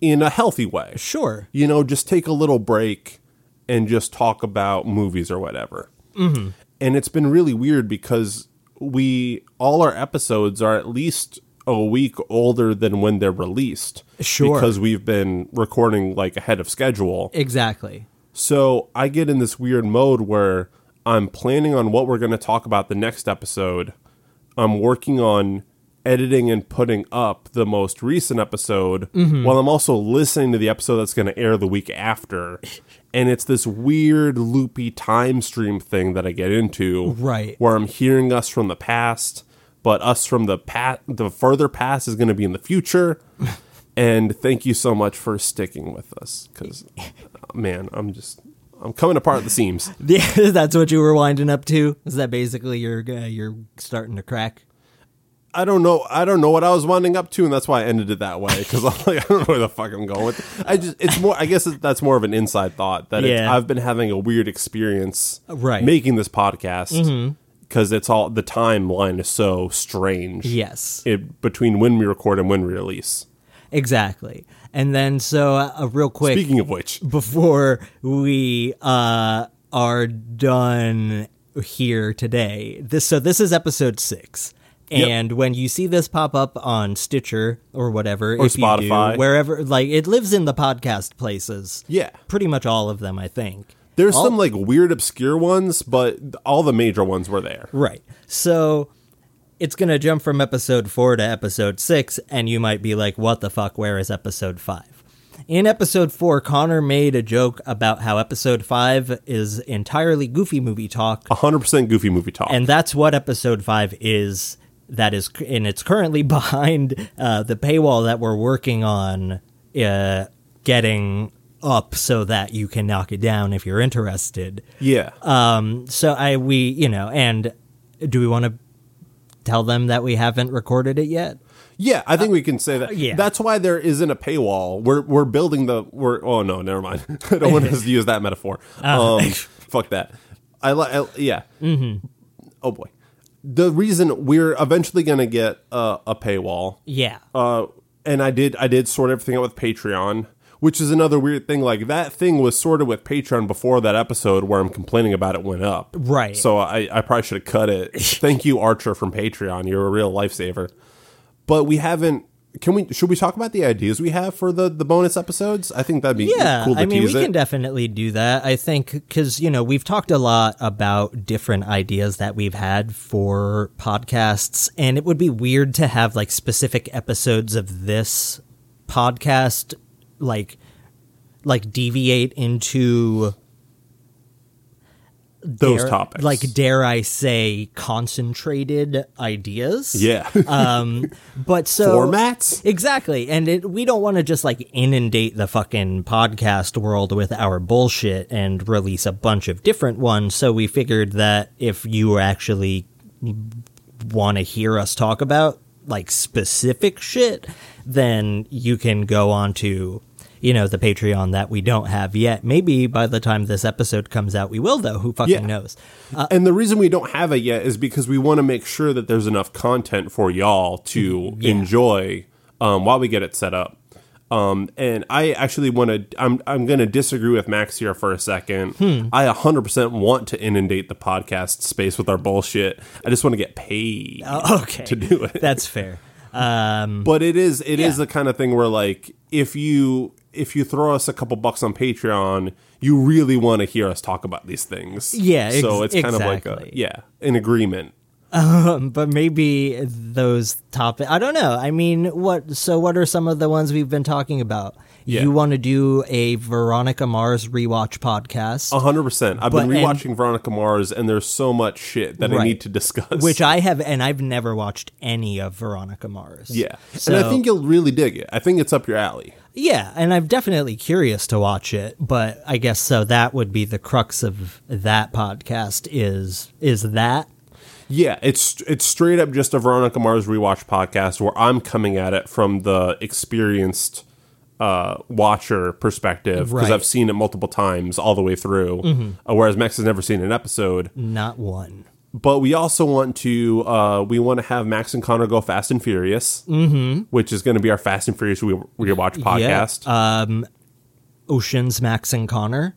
in a healthy way. Sure. You know, just take a little break and just talk about movies or whatever. Mm-hmm. And it's been really weird because we all our episodes are at least a week older than when they're released. Sure. Because we've been recording like ahead of schedule. Exactly. So I get in this weird mode where I'm planning on what we're going to talk about the next episode. I'm working on editing and putting up the most recent episode mm-hmm. while I'm also listening to the episode that's going to air the week after. And it's this weird loopy time stream thing that I get into. Right. Where I'm hearing us from the past, but us from the past, the further past is going to be in the future. and thank you so much for sticking with us because, man, I'm just. I'm coming apart at the seams. Yeah, that's what you were winding up to. Is that basically you're uh, you're starting to crack? I don't know. I don't know what I was winding up to, and that's why I ended it that way. Because I'm like, I don't know where the fuck I'm going with. It. I just, it's more. I guess that's more of an inside thought that it's, Yeah. I've been having a weird experience, Right. making this podcast because it's all the timeline is so strange. Yes, It, between when we record and when we release. exactly. And then so uh, real quick Speaking of which, before we uh, are done here today. This so this is episode six. Yep. And when you see this pop up on Stitcher or whatever, Or if you Spotify. do, wherever, like it lives in the podcast places. Yeah. pretty much all of them, I think. there's All- some like weird obscure ones, but all the major ones were there. Right. So it's going to jump from episode four to episode six, and you might be like, what the fuck? Where is episode five? In episode four, Connor made a joke about how episode five is entirely goofy movie talk, 100% goofy movie talk. and that's what episode five is. That is, and it's currently behind uh, the paywall that we're working on uh, getting up so that you can knock it down if you're interested. yeah. Um, so I we you know, and do we want to tell them that we haven't recorded it yet? Yeah, I think we can say that. Uh, yeah. That's why there isn't a paywall. We're we're building the we're oh no, never mind. I don't want to use that metaphor. Uh. Um fuck that. I like yeah. Mm-hmm. Oh boy. The reason we're eventually going to get uh, a paywall Yeah. uh and I did I did sort everything out with Patreon, which is another weird thing like that thing was sorted with Patreon before that episode where I'm complaining about it went up. Right. So I I probably should have cut it. Thank you Archer from Patreon. You're a real lifesaver. But we haven't can we should we talk about the ideas we have for the the bonus episodes? I think that'd be yeah, cool to I mean, we tease can definitely do that. I think because you know we've talked a lot about different ideas that we've had for podcasts, and it would be weird to have like specific episodes of this podcast like like deviate into Those dare- topics. like dare I say concentrated ideas. yeah. Um, but so Formats? exactly, and it, we don't want to just like inundate the fucking podcast world with our bullshit and release a bunch of different ones. So we figured that if you actually want to hear us talk about like specific shit, then you can go on to you know the Patreon that we don't have yet. Maybe by the time this episode comes out, we will though. Who fucking Yeah. knows? and the reason we don't have it yet is because we want to make sure that there's enough content for y'all to enjoy um, while we get it set up. Um, and I actually want to. I'm I'm going to disagree with Max here for a second. I 100% want to inundate the podcast space with our bullshit. I just want to get paid Okay, to do it. That's fair. Um, but it is it is Yeah. the kind of thing where like if you if you throw us a couple bucks on Patreon, you really want to hear us talk about these things. Yeah, ex- so it's kind of like a yeah, an agreement. Um, but maybe those topics. I don't know. I mean, what so what are some of the ones we've been talking about? Yeah. You want to do a Veronica Mars rewatch podcast, A hundred percent. I've But- been and- rewatching Veronica Mars, and there's so much shit that I need to discuss. which I have and I've never watched any of Veronica Mars. yeah, So, and I think you'll really dig it. I think it's up your alley. yeah, and I'm definitely curious to watch it, but I guess so that would be the crux of that podcast is is that Yeah, it's it's straight up just a Veronica Mars rewatch podcast where I'm coming at it from the experienced uh, watcher perspective because Right. Mm-hmm. I've seen it multiple times all the way through, uh, whereas Max has never seen an episode. not one. but we also want to uh, we want to have Max and Connor go Fast and Furious, mm-hmm. which is going to be our Fast and Furious we we watch podcast. Yeah. Um, Oceans Max and Connor,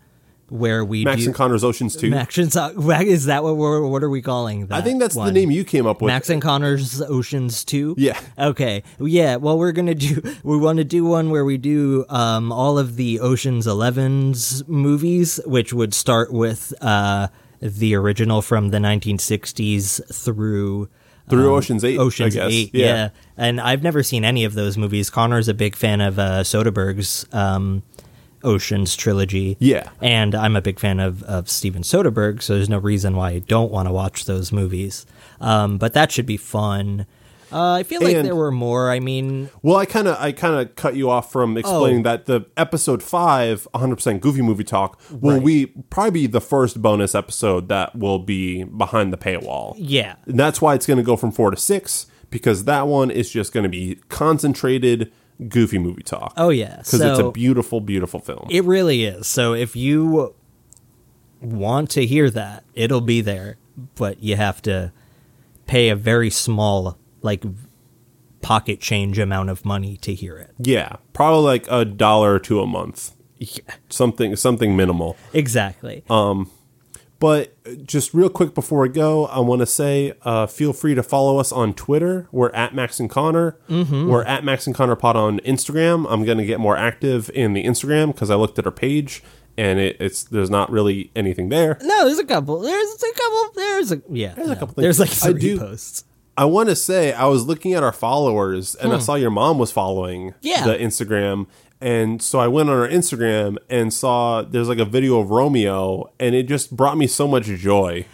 where we Max do and Connor's Oceans Two. Max and is that what we're what are we calling that? I think that's one? the name you came up with. Max and Connor's Oceans Two. Yeah. Okay. Yeah. Well, we're gonna do. We want to do one where we do um, all of the Ocean's Elevens movies, which would start with uh, the original from the 1960s through. Through Ocean's Eight, Ocean's. Eight, Yeah. yeah. And I've never seen any of those movies. Connor's a big fan of uh, Soderbergh's um, Ocean's trilogy. Yeah. And I'm a big fan of, of Steven Soderbergh, so there's no reason why I don't want to watch those movies. Um, but that should be fun. Uh, I feel like And- there were more. I mean, Well, I kind of I kind of cut you off from explaining Oh. that the episode five, 100% Goofy Movie Talk, will Right. we probably be the first bonus episode that will be behind the paywall. yeah. And that's why it's going to go from four to six because that one is just going to be concentrated Goofy Movie Talk. Oh, yeah. because it's a beautiful, beautiful film. It really is. So if you want to hear that, it'll be there, but you have to pay a very small, like, pocket change amount of money to hear it. yeah, probably like a dollar or two a month, Yeah. something something minimal. Exactly. Um, But just real quick before we go, I want to say uh, feel free to follow us on Twitter. We're at Max and Connor. Mm-hmm. We're at Max and Connor Pod on Instagram. I'm going to get more active in the Instagram because I looked at our page and it, it's there's not really anything there. no, there's a couple. There's a couple. There's a yeah. There's a couple Things. There's like things. I do- posts. I want to say I was looking at our followers and I saw your mom was following Hmm. Yeah. the Instagram. And so I went on our Instagram and saw there's like a video of Romeo and it just brought me so much joy.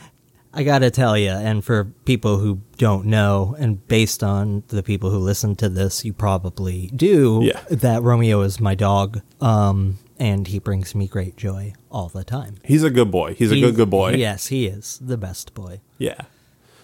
I gotta tell you, and for people who don't know, and based on the people who listen to this, you probably do. Yeah. That Romeo is my dog, um, and he brings me great joy all the time. He's a good boy. He's a good, good boy. Yes, he is the best boy. Yeah.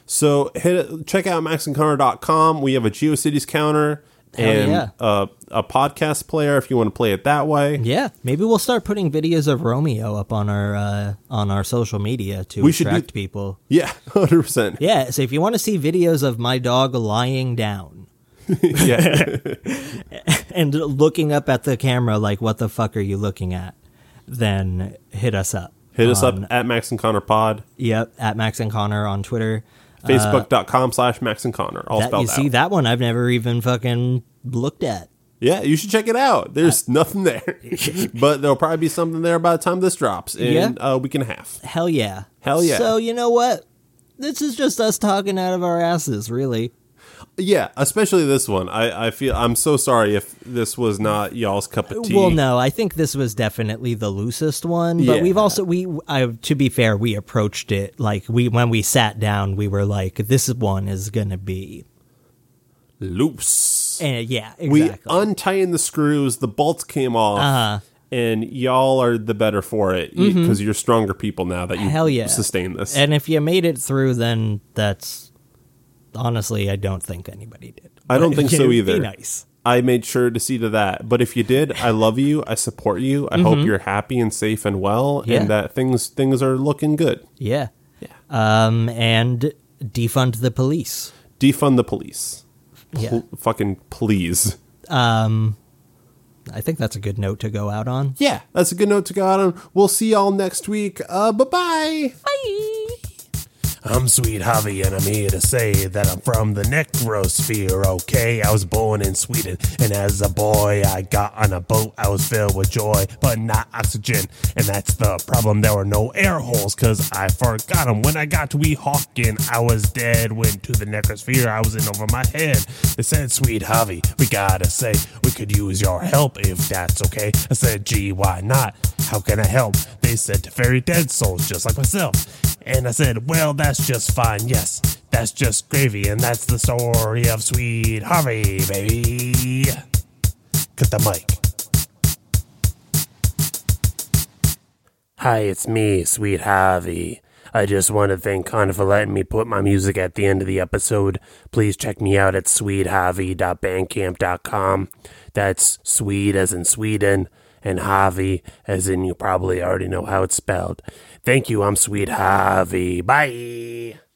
So hit check out maxandconnor.com. We have a GeoCities counter and yeah. a, a podcast player if you want to play it that way. Yeah, maybe we'll start putting videos of Romeo up on our uh, on our social media to We should do- attract people. Yeah, hundred percent. Yeah, so if you want to see videos of my dog lying down Yeah, and looking up at the camera like what the fuck are you looking at, then hit us up. hit us on- up at Max and Connor Pod. Yep, at Max and Connor on Twitter. Facebook.com slash Max and Connor. All That, spelled you see that one I've never even fucking looked at. Yeah, you should check it out. There's uh, nothing there, but there'll probably be something there by the time this drops in Yeah. a week and a half. Hell yeah. Hell yeah. So you know what? This is just us talking out of our asses, really. Yeah, especially this one. I, I feel I'm so sorry if this was not y'all's cup of tea. Well, no, I think this was definitely the loosest one, but Yeah. we've also we I, to be fair, we approached it like we when we sat down, we were like, this one is gonna be, loose. and yeah, We exactly. untightened the screws, the bolts came off, Uh-huh. and y'all are the better for it because you're stronger people now that you Mm-hmm. Hell yeah. sustain this. and if you made it through, then that's honestly, I don't think anybody did. I don't think so either. Be nice. I made sure to see to that. But if you did, I love you. I support you. I hope you're happy and safe and well, Mm-hmm. Yeah. and that things things are looking good. Yeah. Yeah. Um, and defund the police. Defund the police. Yeah. Fucking please. Um, I think that's a good note to go out on. Yeah, that's a good note to go out on. We'll see y'all next week. Uh, bye bye bye. I'm Sweet Javi, and I'm here to say that I'm from the necrosphere, okay? I was born in Sweden, and as a boy, I got on a boat. I was filled with joy, but not oxygen. And that's the problem. There were no air holes, cause I forgot them. When I got to Weehawken, I was dead. Went to the necrosphere, I was in over my head. They said, Sweet Javi, we gotta say, we could use your help if that's okay. I said, gee, why not? How can I help? They said to fairy dead souls, just like myself. And I said, well, that's just fine. Yes, that's just gravy. And that's the story of Sweet Harvey, baby. Cut the mic. Hi, it's me, Sweet Harvey. I just want to thank Connor for letting me put my music at the end of the episode. Please check me out at sweetjavi.bandcamp.com. That's sweet as in Sweden, and Javi as in you probably already know how it's spelled. Thank you, I'm Sweet Javi. Bye.